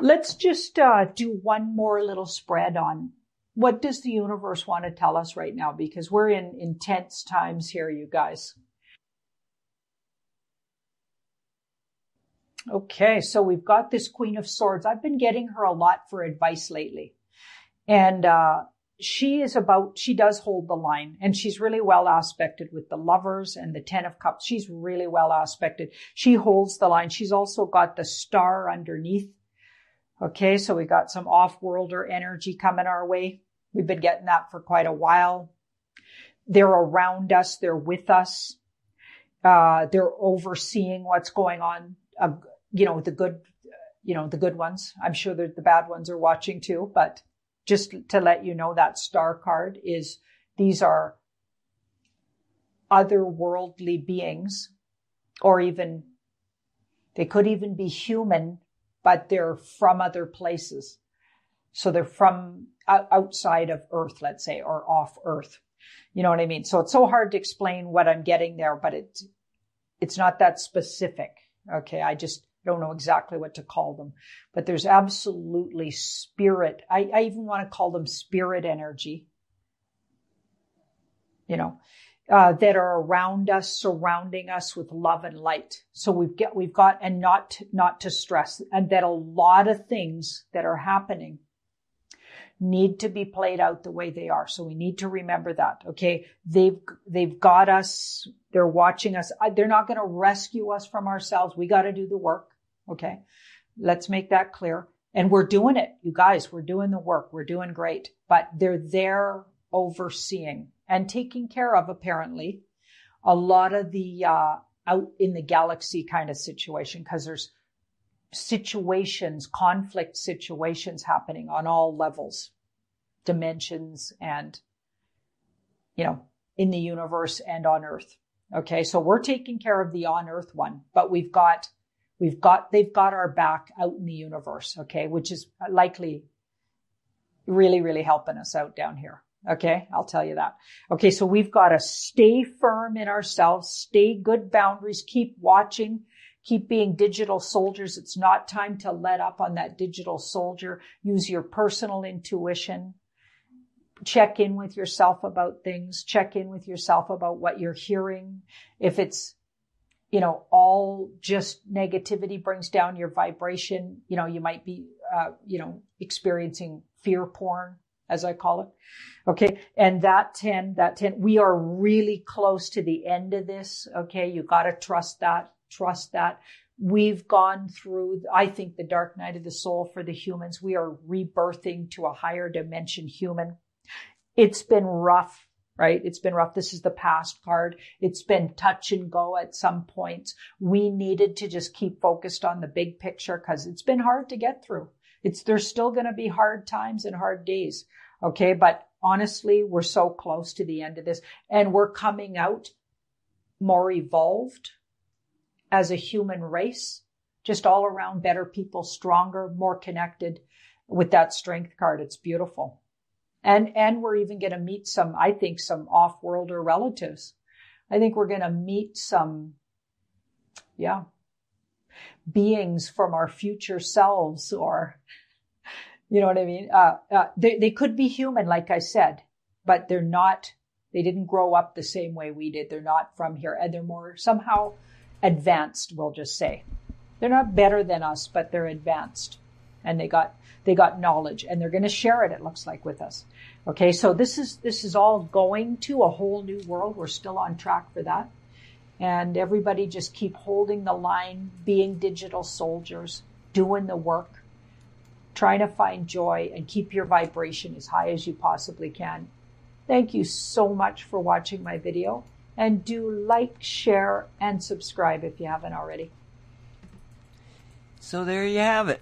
Let's just uh, do one more little spread on what does the universe want to tell us right now because we're in intense times here, you guys. Okay, so we've got this Queen of Swords. I've been getting her a lot for advice lately. And uh, she is about, she does hold the line and she's really well aspected with the lovers and the Ten of Cups. She's really well aspected. She holds the line. She's also got the star underneath. Okay, so we got some off-worlder energy coming our way. We've been getting that for quite a while. They're around us. They're with us. Uh, they're overseeing what's going on uh, you know, the good, you know, the good ones. I'm sure that the bad ones are watching too, but just to let you know that star card is these are otherworldly beings or even they could even be human, but they're from other places. So they're from outside of Earth, let's say, or off Earth. You know what I mean? So it's so hard to explain what I'm getting there, but it's, it's not that specific. Okay. I just don't know exactly what to call them, but there's absolutely spirit. I, I even want to call them spirit energy. You know, uh, that are around us, surrounding us with love and light. So we've got, we've got, and not, not to stress, and that a lot of things that are happening need to be played out the way they are. So we need to remember that. Okay. They've, they've got us. They're watching us. They're not going to rescue us from ourselves. We got to do the work. Okay. Let's make that clear. And we're doing it. You guys, we're doing the work. We're doing great, but they're there overseeing and taking care of apparently a lot of the, uh, out in the galaxy kind of situation because there's situations, conflict situations happening on all levels, dimensions, and, you know, in the universe and on Earth. Okay. So we're taking care of the on Earth one, but we've got, we've got, they've got our back out in the universe. Okay. Which is likely really, really helping us out down here. Okay. I'll tell you that. Okay. So we've got to stay firm in ourselves, stay good boundaries, keep watching, keep being digital soldiers. It's not time to let up on that digital soldier. Use your personal intuition. Check in with yourself about things. Check in with yourself about what you're hearing. If it's, you know, all just negativity brings down your vibration, you know, you might be, uh, you know, experiencing fear porn, as I call it. Okay. And that 10, that 10, we are really close to the end of this. Okay. You got to trust that trust that. We've gone through, I think, the dark night of the soul for the humans. We are rebirthing to a higher dimension human. It's been rough, right? It's been rough. This is the past card. It's been touch and go at some points. We needed to just keep focused on the big picture because it's been hard to get through. It's, there's still going to be hard times and hard days. Okay. But honestly, we're so close to the end of this and we're coming out more evolved as a human race, just all around better people, stronger, more connected with that strength card. It's beautiful. And, and we're even going to meet some, I think, some off-worlder relatives. I think we're going to meet some, yeah, beings from our future selves or, you know what I mean? Uh, uh, they, they could be human, like I said, but they're not, they didn't grow up the same way we did. They're not from here and they're more somehow advanced, we'll just say. They're not better than us, but they're advanced and they got, they got knowledge and they're going to share it, it looks like with us. Okay. So this is, this is all going to a whole new world. We're still on track for that. And everybody just keep holding the line, being digital soldiers, doing the work, trying to find joy and keep your vibration as high as you possibly can. Thank you so much for watching my video and do like, share, and subscribe if you haven't already. So there you have it.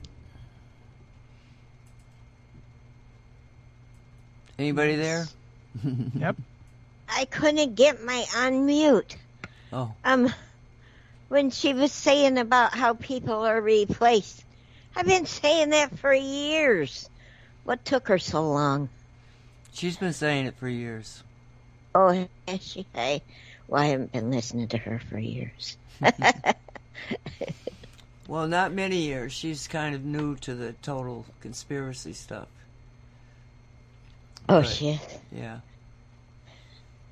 Anybody there? yep. I couldn't get my unmute. Oh. Um, when she was saying about how people are replaced, I've been saying that for years. What took her so long? She's been saying it for years. Oh, has she? I, well, I haven't been listening to her for years. well, not many years. She's kind of new to the total conspiracy stuff. Oh, but, shit. Yeah.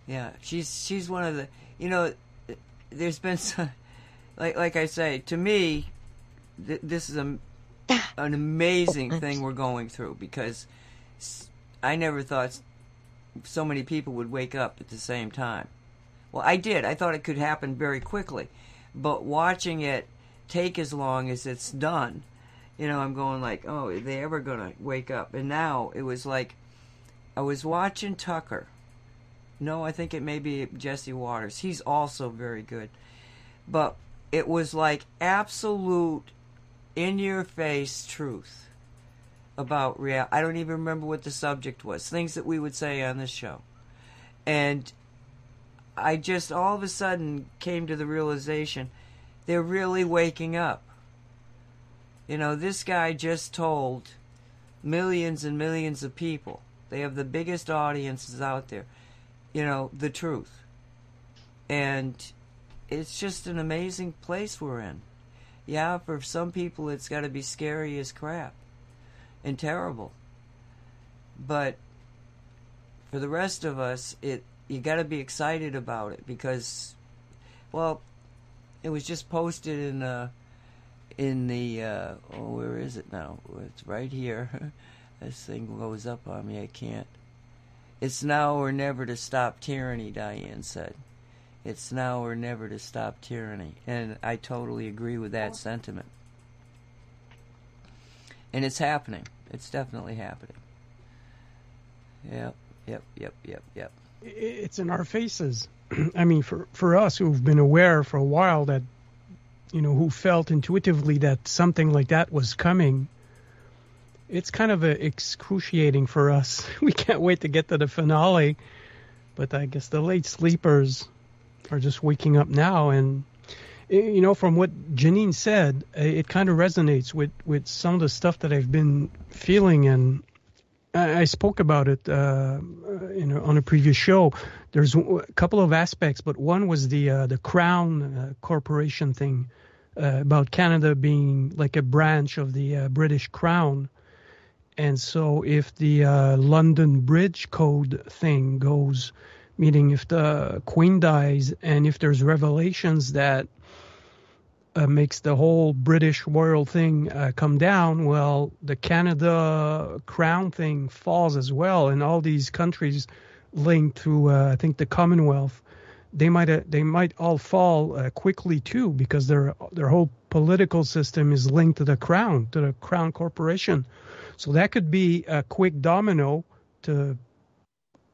Yeah, she's she's one of the you know. There's been some, like like I say to me, th- this is a ah. an amazing thing we're going through because I never thought so many people would wake up at the same time. Well, I did. I thought it could happen very quickly. But watching it take as long as it's done, you know, I'm going like, oh, are they ever going to wake up? And now it was like, I was watching Tucker. No, I think it may be Jesse Watters. He's also very good. But it was like absolute in your face truth about real I don't even remember what the subject was. Things that we would say on this show. And I just all of a sudden came to the realization they're really waking up. You know, this guy just told millions and millions of people. They have the biggest audiences out there. you know, the truth. And it's just an amazing place we're in. Yeah, for some people it's got to be scary as crap and terrible. But for the rest of us, it you got to be excited about it because well, it was just posted in uh in the uh oh where is it now? It's right here. this thing goes up on me. I can't. It's now or never to stop tyranny, Diane said. It's now or never to stop tyranny. And I totally agree with that sentiment. And it's happening. It's definitely happening. Yep, yep, yep, yep, yep. It's in our faces. I mean, for, for us who've been aware for a while that, you know, who felt intuitively that something like that was coming, it's kind of excruciating for us. We can't wait to get to the finale. But I guess the late sleepers are just waking up now. And, you know, from what Janine said, it kind of resonates with, with some of the stuff that I've been feeling. And I, spoke about it uh, you know, on a previous show. There's a couple of aspects, but one was the uh, the Crown uh, Corporation thing uh, about Canada being like a branch of the uh, British Crown. And so, if the uh, London Bridge Code thing goes, meaning if the Queen dies and if there's revelations that uh, makes the whole British royal thing uh, come down, well, the Canada crown thing falls as well, and all these countries linked to, uh, I think, the Commonwealth, they might uh, they might all fall uh, quickly too because their their whole political system is linked to the crown, to the crown corporation. So that could be a quick domino to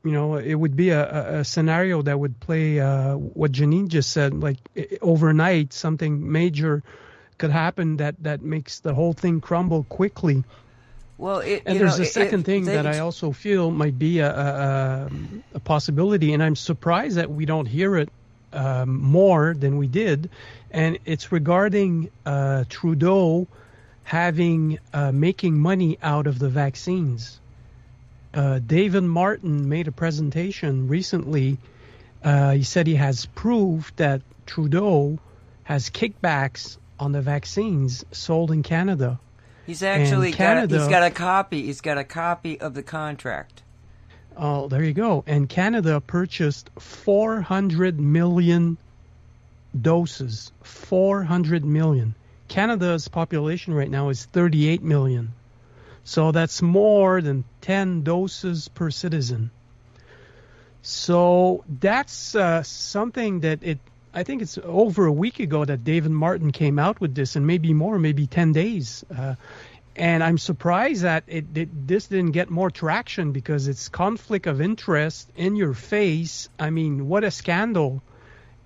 you know, it would be a, a scenario that would play uh, what Janine just said, like overnight, something major could happen that, that makes the whole thing crumble quickly. Well, it, and there's know, a second it, thing they, that I also feel might be a, a, a, possibility, and I'm surprised that we don't hear it um, more than we did, and it's regarding uh, Trudeau having uh, making money out of the vaccines uh, David Martin made a presentation recently. Uh, he said he has proof that Trudeau has kickbacks on the vaccines sold in Canada. He's actually Canada, got a, he's got a copy. He's got a copy of the contract. Oh, there you go. And Canada purchased 400 million doses. 400 million. Canada's population right now is 38 million. So that's more than 10 doses per citizen. So that's uh, something that it. I think it's over a week ago that David Martin came out with this, and maybe more, maybe 10 days. Uh, and I'm surprised that it, it, this didn't get more traction because it's conflict of interest in your face. I mean, what a scandal!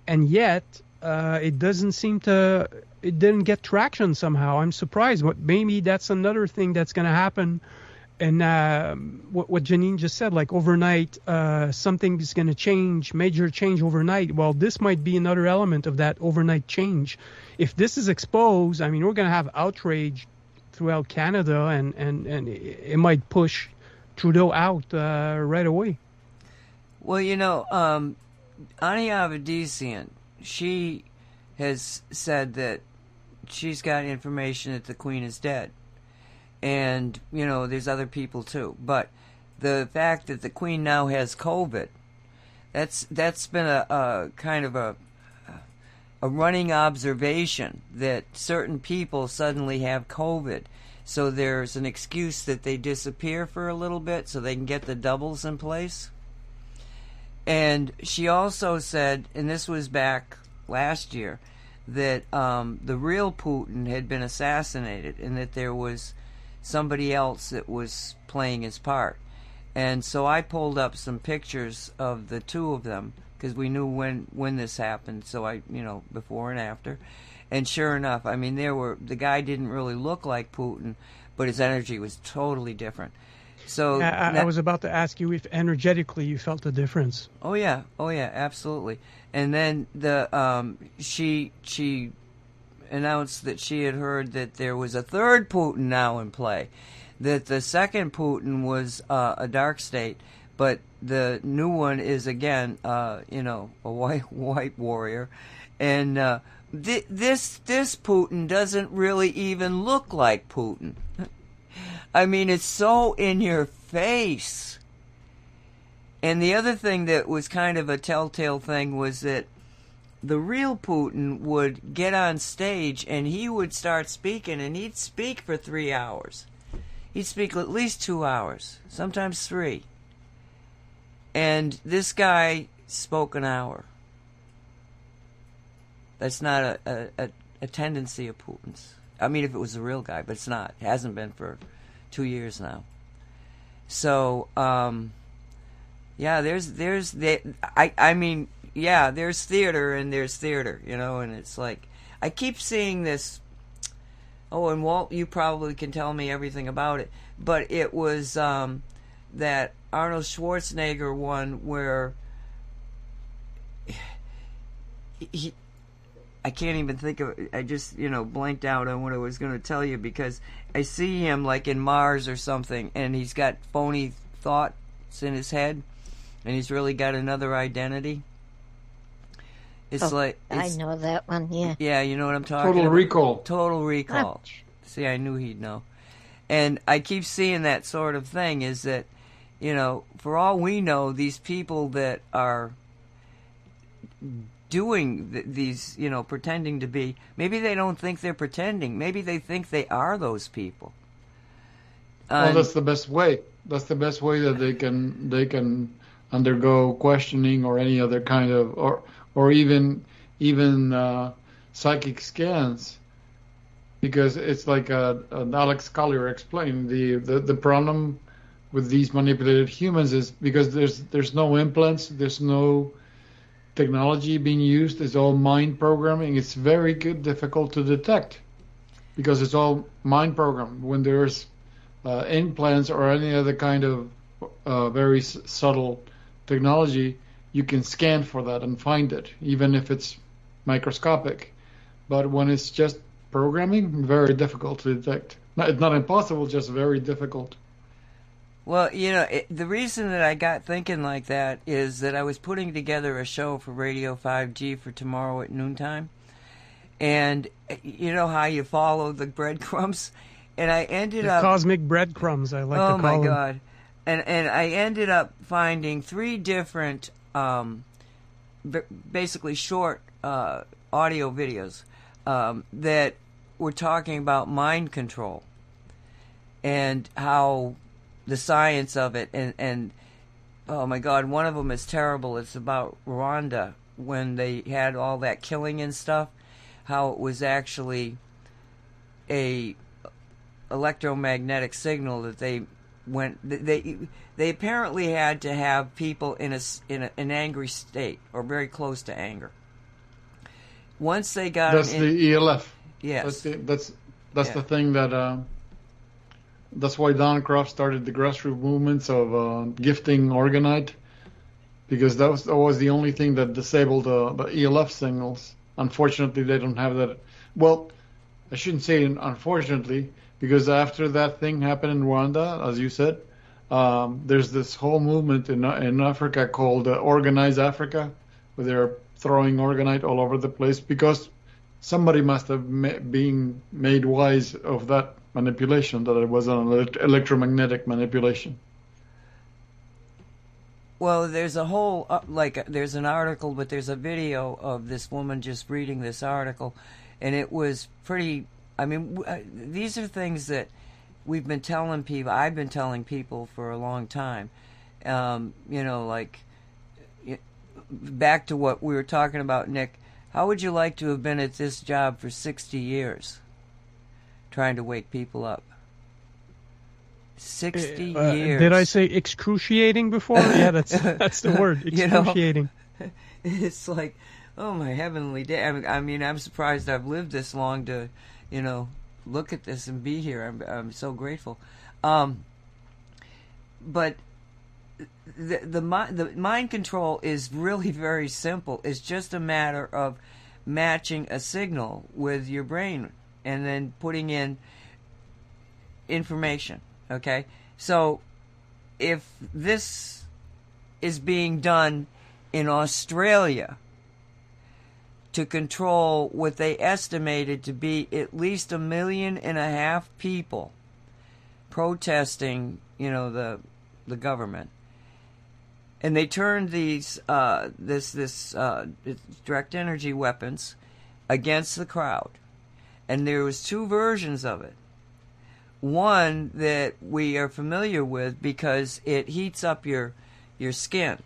And yet, uh, it doesn't seem to it didn't get traction somehow. I'm surprised. But maybe that's another thing that's going to happen. And uh, what, what Janine just said, like overnight, uh, something is going to change, major change overnight. Well, this might be another element of that overnight change. If this is exposed, I mean, we're going to have outrage throughout Canada, and, and, and it might push Trudeau out uh, right away. Well, you know, um, Ani Avedissian, she has said that she's got information that the queen is dead. And, you know, there's other people too. But the fact that the queen now has COVID, that's that's been a, a kind of a a running observation that certain people suddenly have COVID. So there's an excuse that they disappear for a little bit so they can get the doubles in place. And she also said, and this was back last year, that um, the real Putin had been assassinated and that there was somebody else that was playing his part. And so I pulled up some pictures of the two of them because we knew when when this happened. So I, you know, before and after. And sure enough, I mean, there were the guy didn't really look like Putin, but his energy was totally different. So I, I, that, I was about to ask you if energetically you felt the difference. Oh yeah, oh yeah, absolutely. And then the um, she she announced that she had heard that there was a third Putin now in play, that the second Putin was uh, a dark state, but the new one is again, uh, you know, a white white warrior, and uh, th- this this Putin doesn't really even look like Putin. I mean, it's so in your face. And the other thing that was kind of a telltale thing was that the real Putin would get on stage and he would start speaking and he'd speak for three hours. He'd speak at least two hours, sometimes three. And this guy spoke an hour. That's not a, a, a, tendency of Putin's. I mean, if it was a real guy, but it's not. It hasn't been for two years now. So, um, yeah, there's there's the I I mean, yeah, there's theater and there's theater, you know, and it's like I keep seeing this. Oh, and Walt, you probably can tell me everything about it, but it was um, that Arnold Schwarzenegger one where he. I can't even think of it. I just, you know, blanked out on what I was going to tell you because I see him like in Mars or something and he's got phony thoughts in his head and he's really got another identity. It's Oh, like I know that one. Yeah. yeah, you know what I'm talking about? Total about. Recall. Total Recall. Ouch. See, I knew he'd know. And I keep seeing that sort of thing is that, you know, for all we know, these people that are doing th- these, you know, pretending to be, maybe they don't think they're pretending. Maybe they think they are those people. Well, that's the best way. That's the best way that they can they can undergo questioning or any other kind of or or even even uh, psychic scans, because it's like uh, uh, Alex Collier explained the, the the problem with these manipulated humans is because there's there's no implants, there's no technology being used, is all mind programming. It's very good, difficult to detect because it's all mind programmed. When there's uh, implants or any other kind of uh, very s- subtle technology, you can scan for that and find it, even if it's microscopic. But when it's just programming, very difficult to detect. It's not impossible, just very difficult. Well, you know, it, the reason that I got thinking like that is that I was putting together a show for Radio 5G for tomorrow at noontime. And you know how you follow the breadcrumbs? And I ended The up. cosmic breadcrumbs, I like oh to call them. Oh, my God. And, and I ended up finding three different, um, b- basically short uh, audio videos um, that were talking about mind control and how the science of it and and oh my god one of them is terrible it's about Rwanda when they had all that killing and stuff how it was actually a electromagnetic signal that they went they they apparently had to have people in a in a, an angry state or very close to anger once they got That's in, the ELF. yes That's the, that's that's Yeah. the thing that. Uh, that's why Don Croft started the grassroots movements of uh, gifting orgonite, because that was, that was the only thing that disabled the, the ELF signals. Unfortunately, they don't have that. Well, I shouldn't say unfortunately, because after that thing happened in Rwanda, as you said, um, there's this whole movement in in Africa called uh, Orgonise Africa, where they're throwing orgonite all over the place because somebody must have ma- been made wise of that manipulation that it was an elect- electromagnetic manipulation. Well, there's a whole uh, like there's an article, but there's a video of this woman just reading this article, and it was pretty. I mean, uh, these are things that we've been telling people. I've been telling people for a long time. Um, you know, like back to what we were talking about, Nick. How would you like to have been at this job for 60 years, trying to wake people up? 60 Uh, years. did I say excruciating before? yeah, that's that's the word. You know? Excruciating. it's like, oh my heavenly day. I mean, I mean, I'm surprised I've lived this long to, you know, look at this and be here. I'm, I'm so grateful. Um, but the the the mind control is really very simple. It's just a matter of matching a signal with your brain and then putting in information. Okay, so if this is being done in Australia to control what they estimated to be at least a million and a half people protesting, you know, the the government. And they turned these uh, this this uh, direct energy weapons against the crowd, and there was two versions of it. One that we are familiar with because it heats up your your skin,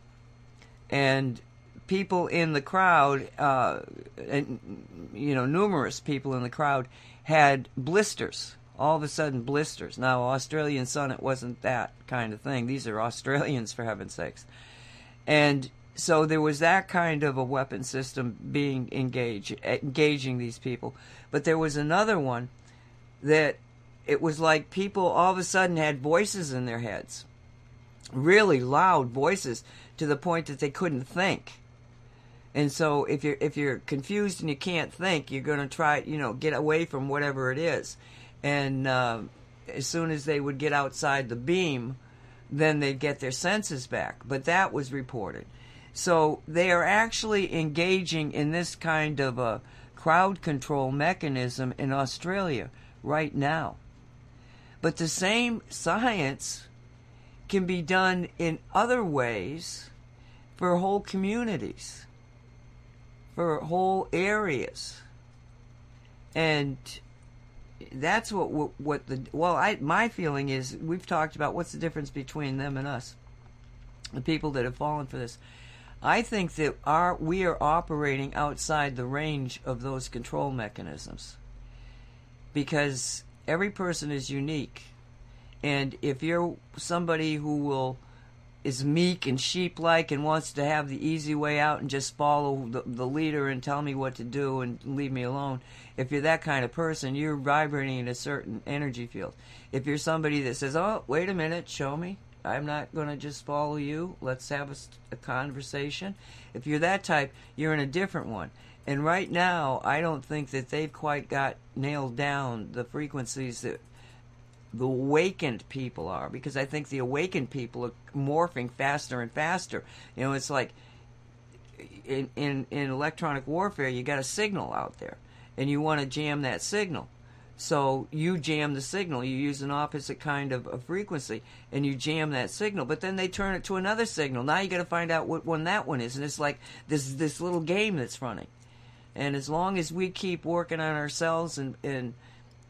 and people in the crowd, uh, and you know, numerous people in the crowd had blisters. All of a sudden, blisters. Now, Australian sun, it wasn't that kind of thing. These are Australians, for heaven's sakes. And so there was that kind of a weapon system being engaged, engaging these people. But there was another one that it was like people all of a sudden had voices in their heads, really loud voices, to the point that they couldn't think. And so if you're if you're confused and you can't think, you're going to try, you know, get away from whatever it is. And uh, as soon as they would get outside the beam, then they'd get their senses back. But that was reported. So they are actually engaging in this kind of a crowd control mechanism in Australia right now. But the same science can be done in other ways for whole communities for whole areas. And that's what what the well I my feeling is we've talked about what's the difference between them and us the people that have fallen for this I think that our we are operating outside the range of those control mechanisms because every person is unique and if you're somebody who will is meek and sheep like and wants to have the easy way out and just follow the, the leader and tell me what to do and leave me alone. If you're that kind of person, you're vibrating in a certain energy field. If you're somebody that says, Oh, wait a minute, show me. I'm not going to just follow you. Let's have a, a conversation. If you're that type, you're in a different one. And right now, I don't think that they've quite got nailed down the frequencies that the awakened people are because I think the awakened people are morphing faster and faster. You know, it's like in in, in electronic warfare, you got a signal out there, and you want to jam that signal. So you jam the signal. You use an opposite kind of, of frequency, and you jam that signal. But then they turn it to another signal. Now you got to find out what one that one is, and it's like this this little game that's running. And as long as we keep working on ourselves and and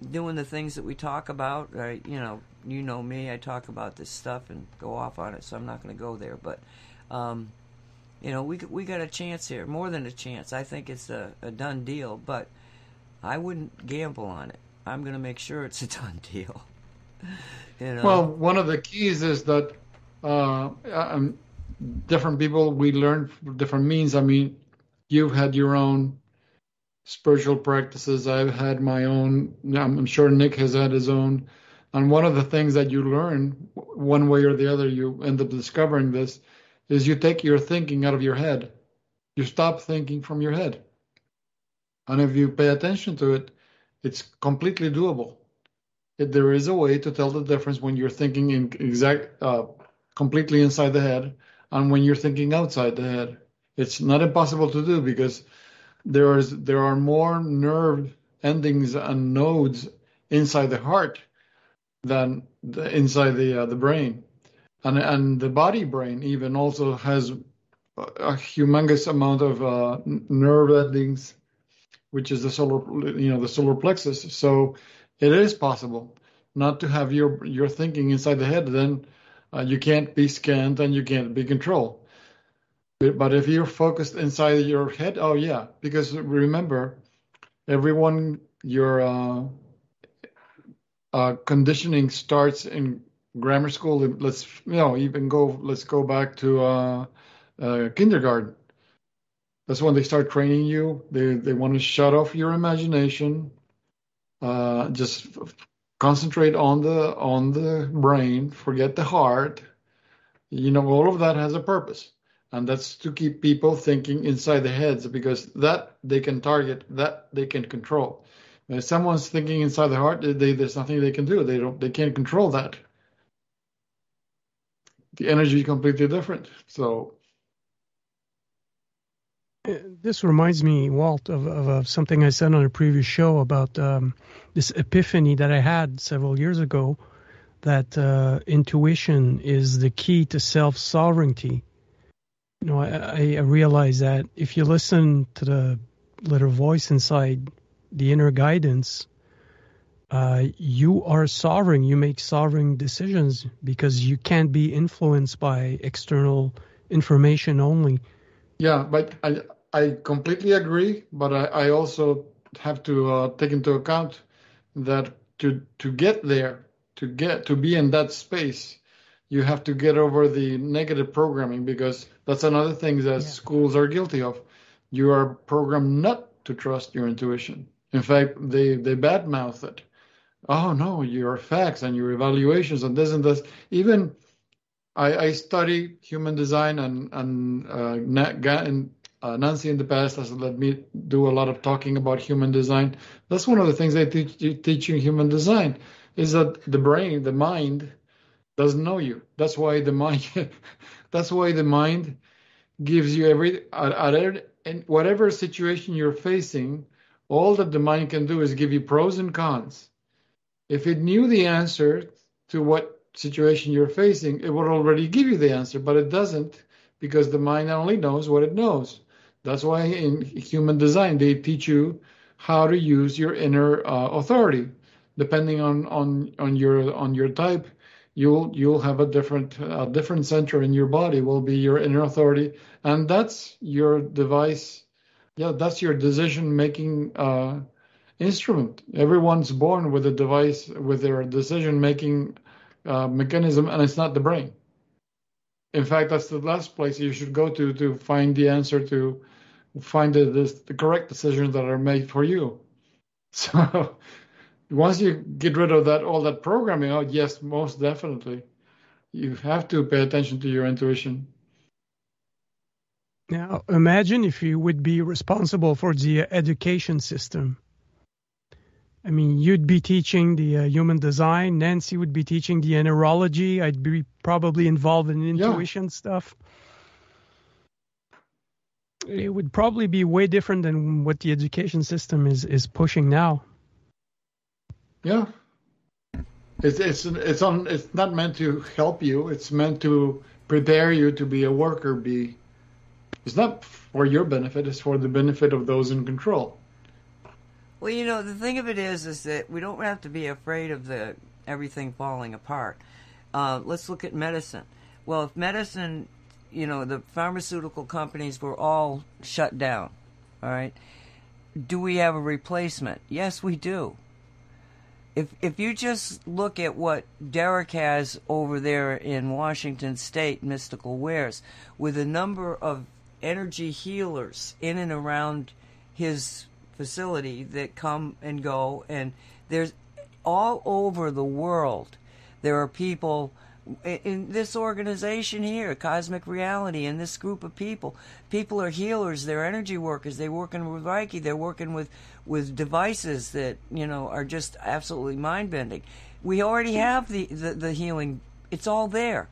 doing the things that we talk about. I, you know, you know me. I talk about this stuff and go off on it, so I'm not going to go there. But, um, you know, we we got a chance here, more than a chance. I think it's a, a done deal, but I wouldn't gamble on it. I'm going to make sure it's a done deal. you know? Well, one of the keys is that uh, um, different people we learn different means. I mean, you've had your own spiritual practices. I've had my own. I'm sure Nick has had his own. And one of the things that you learn, one way or the other, you end up discovering this, is you take your thinking out of your head. You stop thinking from your head. And if you pay attention to it, it's completely doable. There is a way to tell the difference when you're thinking in exact, uh, completely inside the head, and when you're thinking outside the head. It's not impossible to do because there is there are more nerve endings and nodes inside the heart than the, inside the uh, the brain, and and the body brain even also has a humongous amount of uh, nerve endings, which is the solar you know the solar plexus. So it is possible not to have your your thinking inside the head. Then uh, you can't be scanned and you can't be controlled. But if you're focused inside your head, oh yeah, because remember, everyone your uh, uh, conditioning starts in grammar school. Let's you know even go. Let's go back to uh, uh kindergarten. That's when they start training you. They they want to shut off your imagination. Uh, just concentrate on the on the brain. Forget the heart. You know all of that has a purpose and that's to keep people thinking inside their heads because that they can target that they can control if someone's thinking inside the heart they, there's nothing they can do they don't they can't control that the energy is completely different. So This reminds me, Walt, of, of, of something I said on a previous show about um, this epiphany that I had several years ago that uh, intuition is the key to self sovereignty. You know, I, I realize that if you listen to the little voice inside the inner guidance, uh, you are sovereign. You make sovereign decisions because you can't be influenced by external information only. Yeah, but I I completely agree. But I, I also have to uh, take into account that to to get there, to get to be in that space, you have to get over the negative programming because that's another thing that Yeah. schools are guilty of. You are programmed not to trust your intuition. In fact, they they badmouth it. Oh no, your facts and your evaluations and this and this. Even I, I study human design and and, uh, and uh, Nancy in the past has let me do a lot of talking about human design. That's one of the things they teach you teach in human design is that the brain, the mind, doesn't know you. That's why the mind. that's why the mind gives you every at, at in whatever situation you're facing. All that the mind can do is give you pros and cons. If it knew the answer to what situation you're facing, it would already give you the answer, but it doesn't because the mind only knows what it knows. That's why in human design they teach you how to use your inner uh, authority. Depending on, on on your on your type, you'll you'll have a different a different center in your body will be your inner authority, and that's your device. Yeah, that's your decision making uh, instrument. Everyone's born with a device with their decision making uh, mechanism, and it's not the brain. In fact, that's the last place you should go to to find the answer to find the, the, the correct decisions that are made for you. So once you get rid of that all that programming out, yes, most definitely, you have to pay attention to your intuition. Now, imagine if you would be responsible for the education system. I mean, you'd be teaching the uh, human design. Nancy would be teaching the neurology. I'd be probably involved in intuition stuff. It would probably be way different than what the education system is, is pushing now. Yeah. It's it's it's on it's not meant to help you. It's meant to prepare you to be a worker bee. It's not for your benefit, it's for the benefit of those in control. Well, you know, the thing of it is, is that we don't have to be afraid of the everything falling apart. Uh, let's look at medicine. Well, if medicine, you know, the pharmaceutical companies were all shut down, all right. Do we have a replacement? Yes, we do. If if you just look at what Derek has over there in Washington State, Mystical Wares, with a number of energy healers in and around his facility that come and go, and there's all over the world. There are people in this organization here, Cosmic Reality, and this group of people. People are healers. They're energy workers. They're working with Reiki. They're working with with devices that you know are just absolutely mind bending. We already have the, the the healing. It's all there,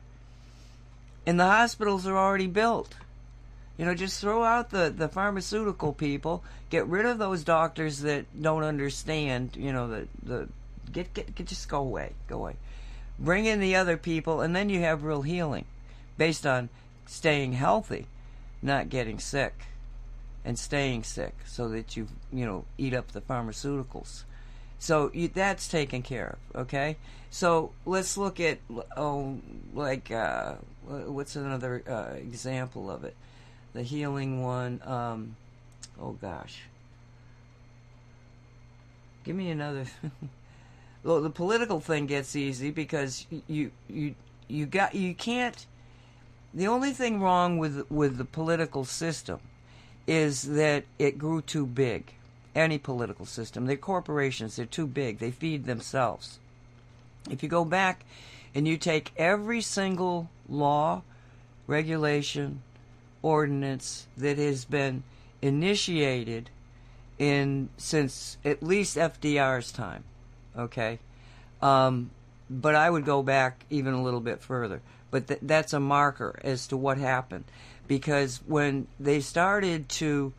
and the hospitals are already built. You know, just throw out the, the pharmaceutical people, get rid of those doctors that don't understand, you know, the, the get, get, get just go away, go away. Bring in the other people and then you have real healing based on staying healthy, not getting sick and staying sick so that you, you know, eat up the pharmaceuticals. So you, that's taken care of, okay? So let's look at oh like uh what's another uh, example of it? The healing one. Um, oh gosh, give me another. well, the political thing gets easy because you you you got you can't. The only thing wrong with with the political system is that it grew too big. Any political system, they're corporations. They're too big. They feed themselves. If you go back and you take every single law, regulation, ordinance that has been initiated in since at least FDR's time. Okay, um, but I would go back even a little bit further. But th- that's a marker as to what happened, because when they started to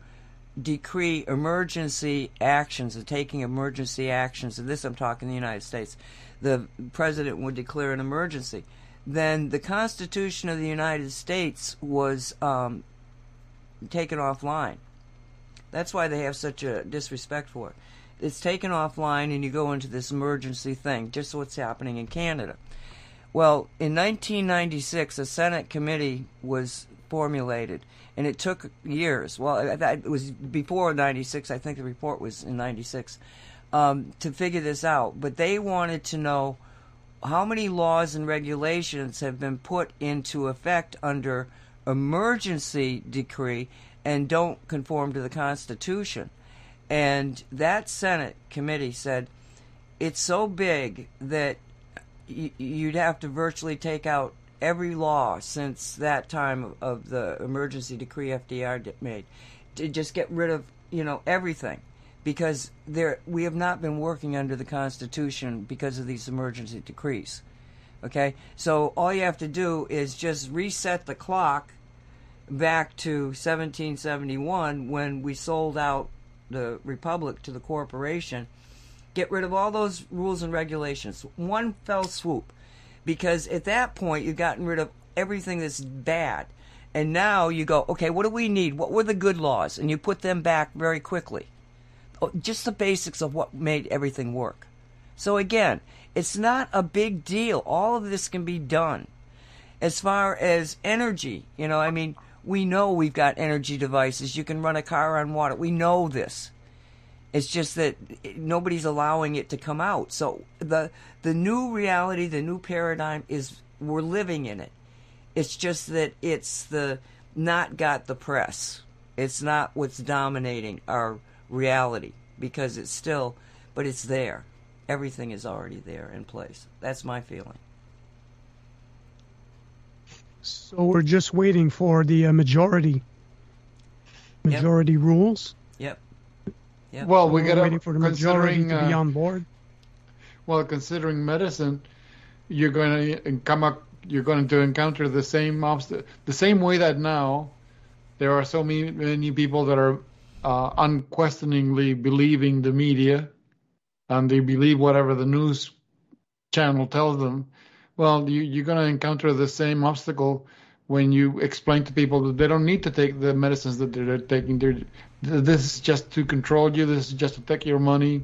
decree emergency actions and taking emergency actions, and this I'm talking the United States, the president would declare an emergency. Then the Constitution of the United States was um, taken offline. That's why they have such a disrespect for it. It's taken offline, and you go into this emergency thing, just what's happening in Canada. Well, in 1996, a Senate committee was formulated, and it took years. Well, it was before 96. I think the report was in 96 um, to figure this out. But they wanted to know how many laws and regulations have been put into effect under emergency decree and don't conform to the Constitution. And that Senate committee said it's so big that you'd have to virtually take out every law since that time of the emergency decree FDR made to just get rid of you know everything because there we have not been working under the Constitution because of these emergency decrees. Okay, so all you have to do is just reset the clock back to 1771 when we sold out the republic to the corporation. Get rid of all those rules and regulations, one fell swoop, because at that point you've gotten rid of everything that's bad. And now you go, okay, what do we need? What were the good laws? And you put them back very quickly. Oh, just the basics of what made everything work. So again, it's not a big deal. All of this can be done. As far as energy, you know, I mean, we know we've got energy devices. You can run a car on water. We know this. It's just that nobody's allowing it to come out. So the the new reality, the new paradigm is we're living in it. It's just that it's the not got the press. It's not what's dominating our reality because it's still but it's there. Everything is already there in place. That's my feeling. So we're just waiting for the uh, majority. Majority yep. rules. Yep. Yep. Well, so we got waiting for the majority to uh, be on board. Well, considering medicine, you're going to come up. You're going to encounter the same obstacle, the same way that now there are so many, many people that are uh, unquestioningly believing the media, and they believe whatever the news channel tells them well, you, you're going to encounter the same obstacle when you explain to people that they don't need to take the medicines that they're taking. They're, this is just to control you. This is just to take your money.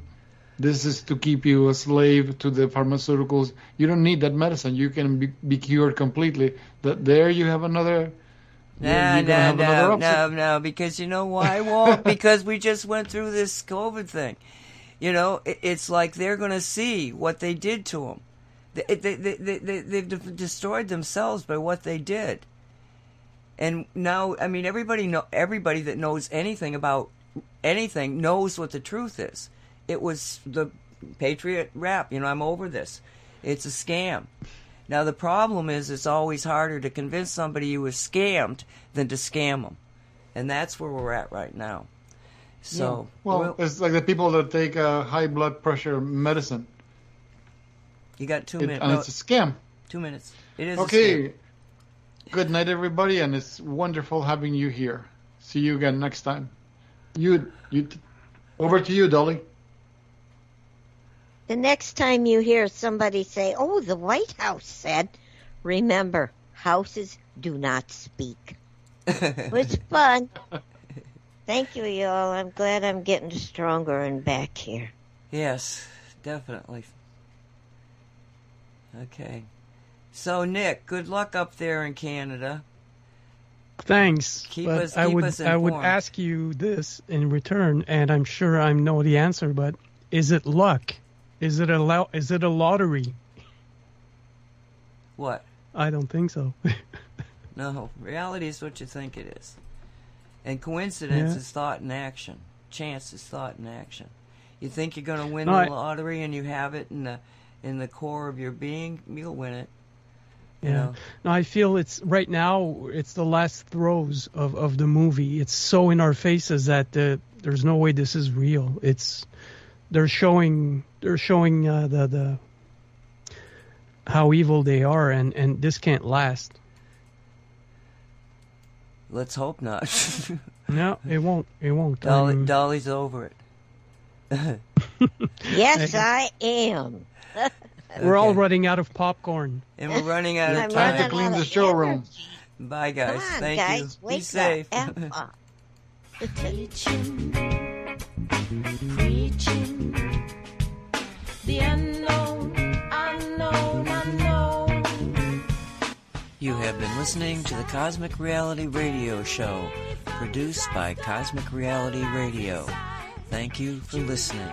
This is to keep you a slave to the pharmaceuticals. You don't need that medicine. You can be, be cured completely. That there you have another. No, no, no, no, no. Because you know why, Walt? because we just went through this COVID thing. You know, it, it's like they're going to see what they did to them. They, they, they, they, they've destroyed themselves by what they did. And now, I mean, everybody know everybody that knows anything about anything knows what the truth is. It was the Patriot rap. You know, I'm over this. It's a scam. Now the problem is, it's always harder to convince somebody you was scammed than to scam them, and that's where we're at right now. So, yeah. well, it's like the people that take uh, high blood pressure medicine you got two it, minutes. And no, it's a scam. Two minutes. It is okay. Good night, everybody, and it's wonderful having you here. See you again next time. You, you, over to you, Dolly. The next time you hear somebody say, "Oh, the White House said," remember, houses do not speak. it was fun. Thank you, y'all. I'm glad I'm getting stronger and back here. Yes, definitely. Okay. So, Nick, good luck up there in Canada. Thanks. Keep but us, I would us I would ask you this in return, and I'm sure I know the answer. But is it luck? Is it a lo- is it a lottery? What? I don't think so. no, reality is what you think it is, and coincidence Yeah. is thought in action. Chance is thought in action. You think you're going to win No, the lottery, and you have it in the in the core of your being. You'll win it. You Yeah. know? No, I feel it's right now. It's the last throes of, of the movie. It's so in our faces that uh, there's no way this is real. It's they're showing they're showing uh, the the how evil they are, and and this can't last. Let's hope not. No, it won't. It won't. Dolly, Um, Dolly's over it. Yes, I am. We're all running out of popcorn. And we're running out of Time running to time. clean out the showroom. Bye, guys. On, Thank guys, you. wake Be safe. You have been listening to the Cosmic Reality Radio Show, produced by Cosmic Reality Radio. Thank you for listening.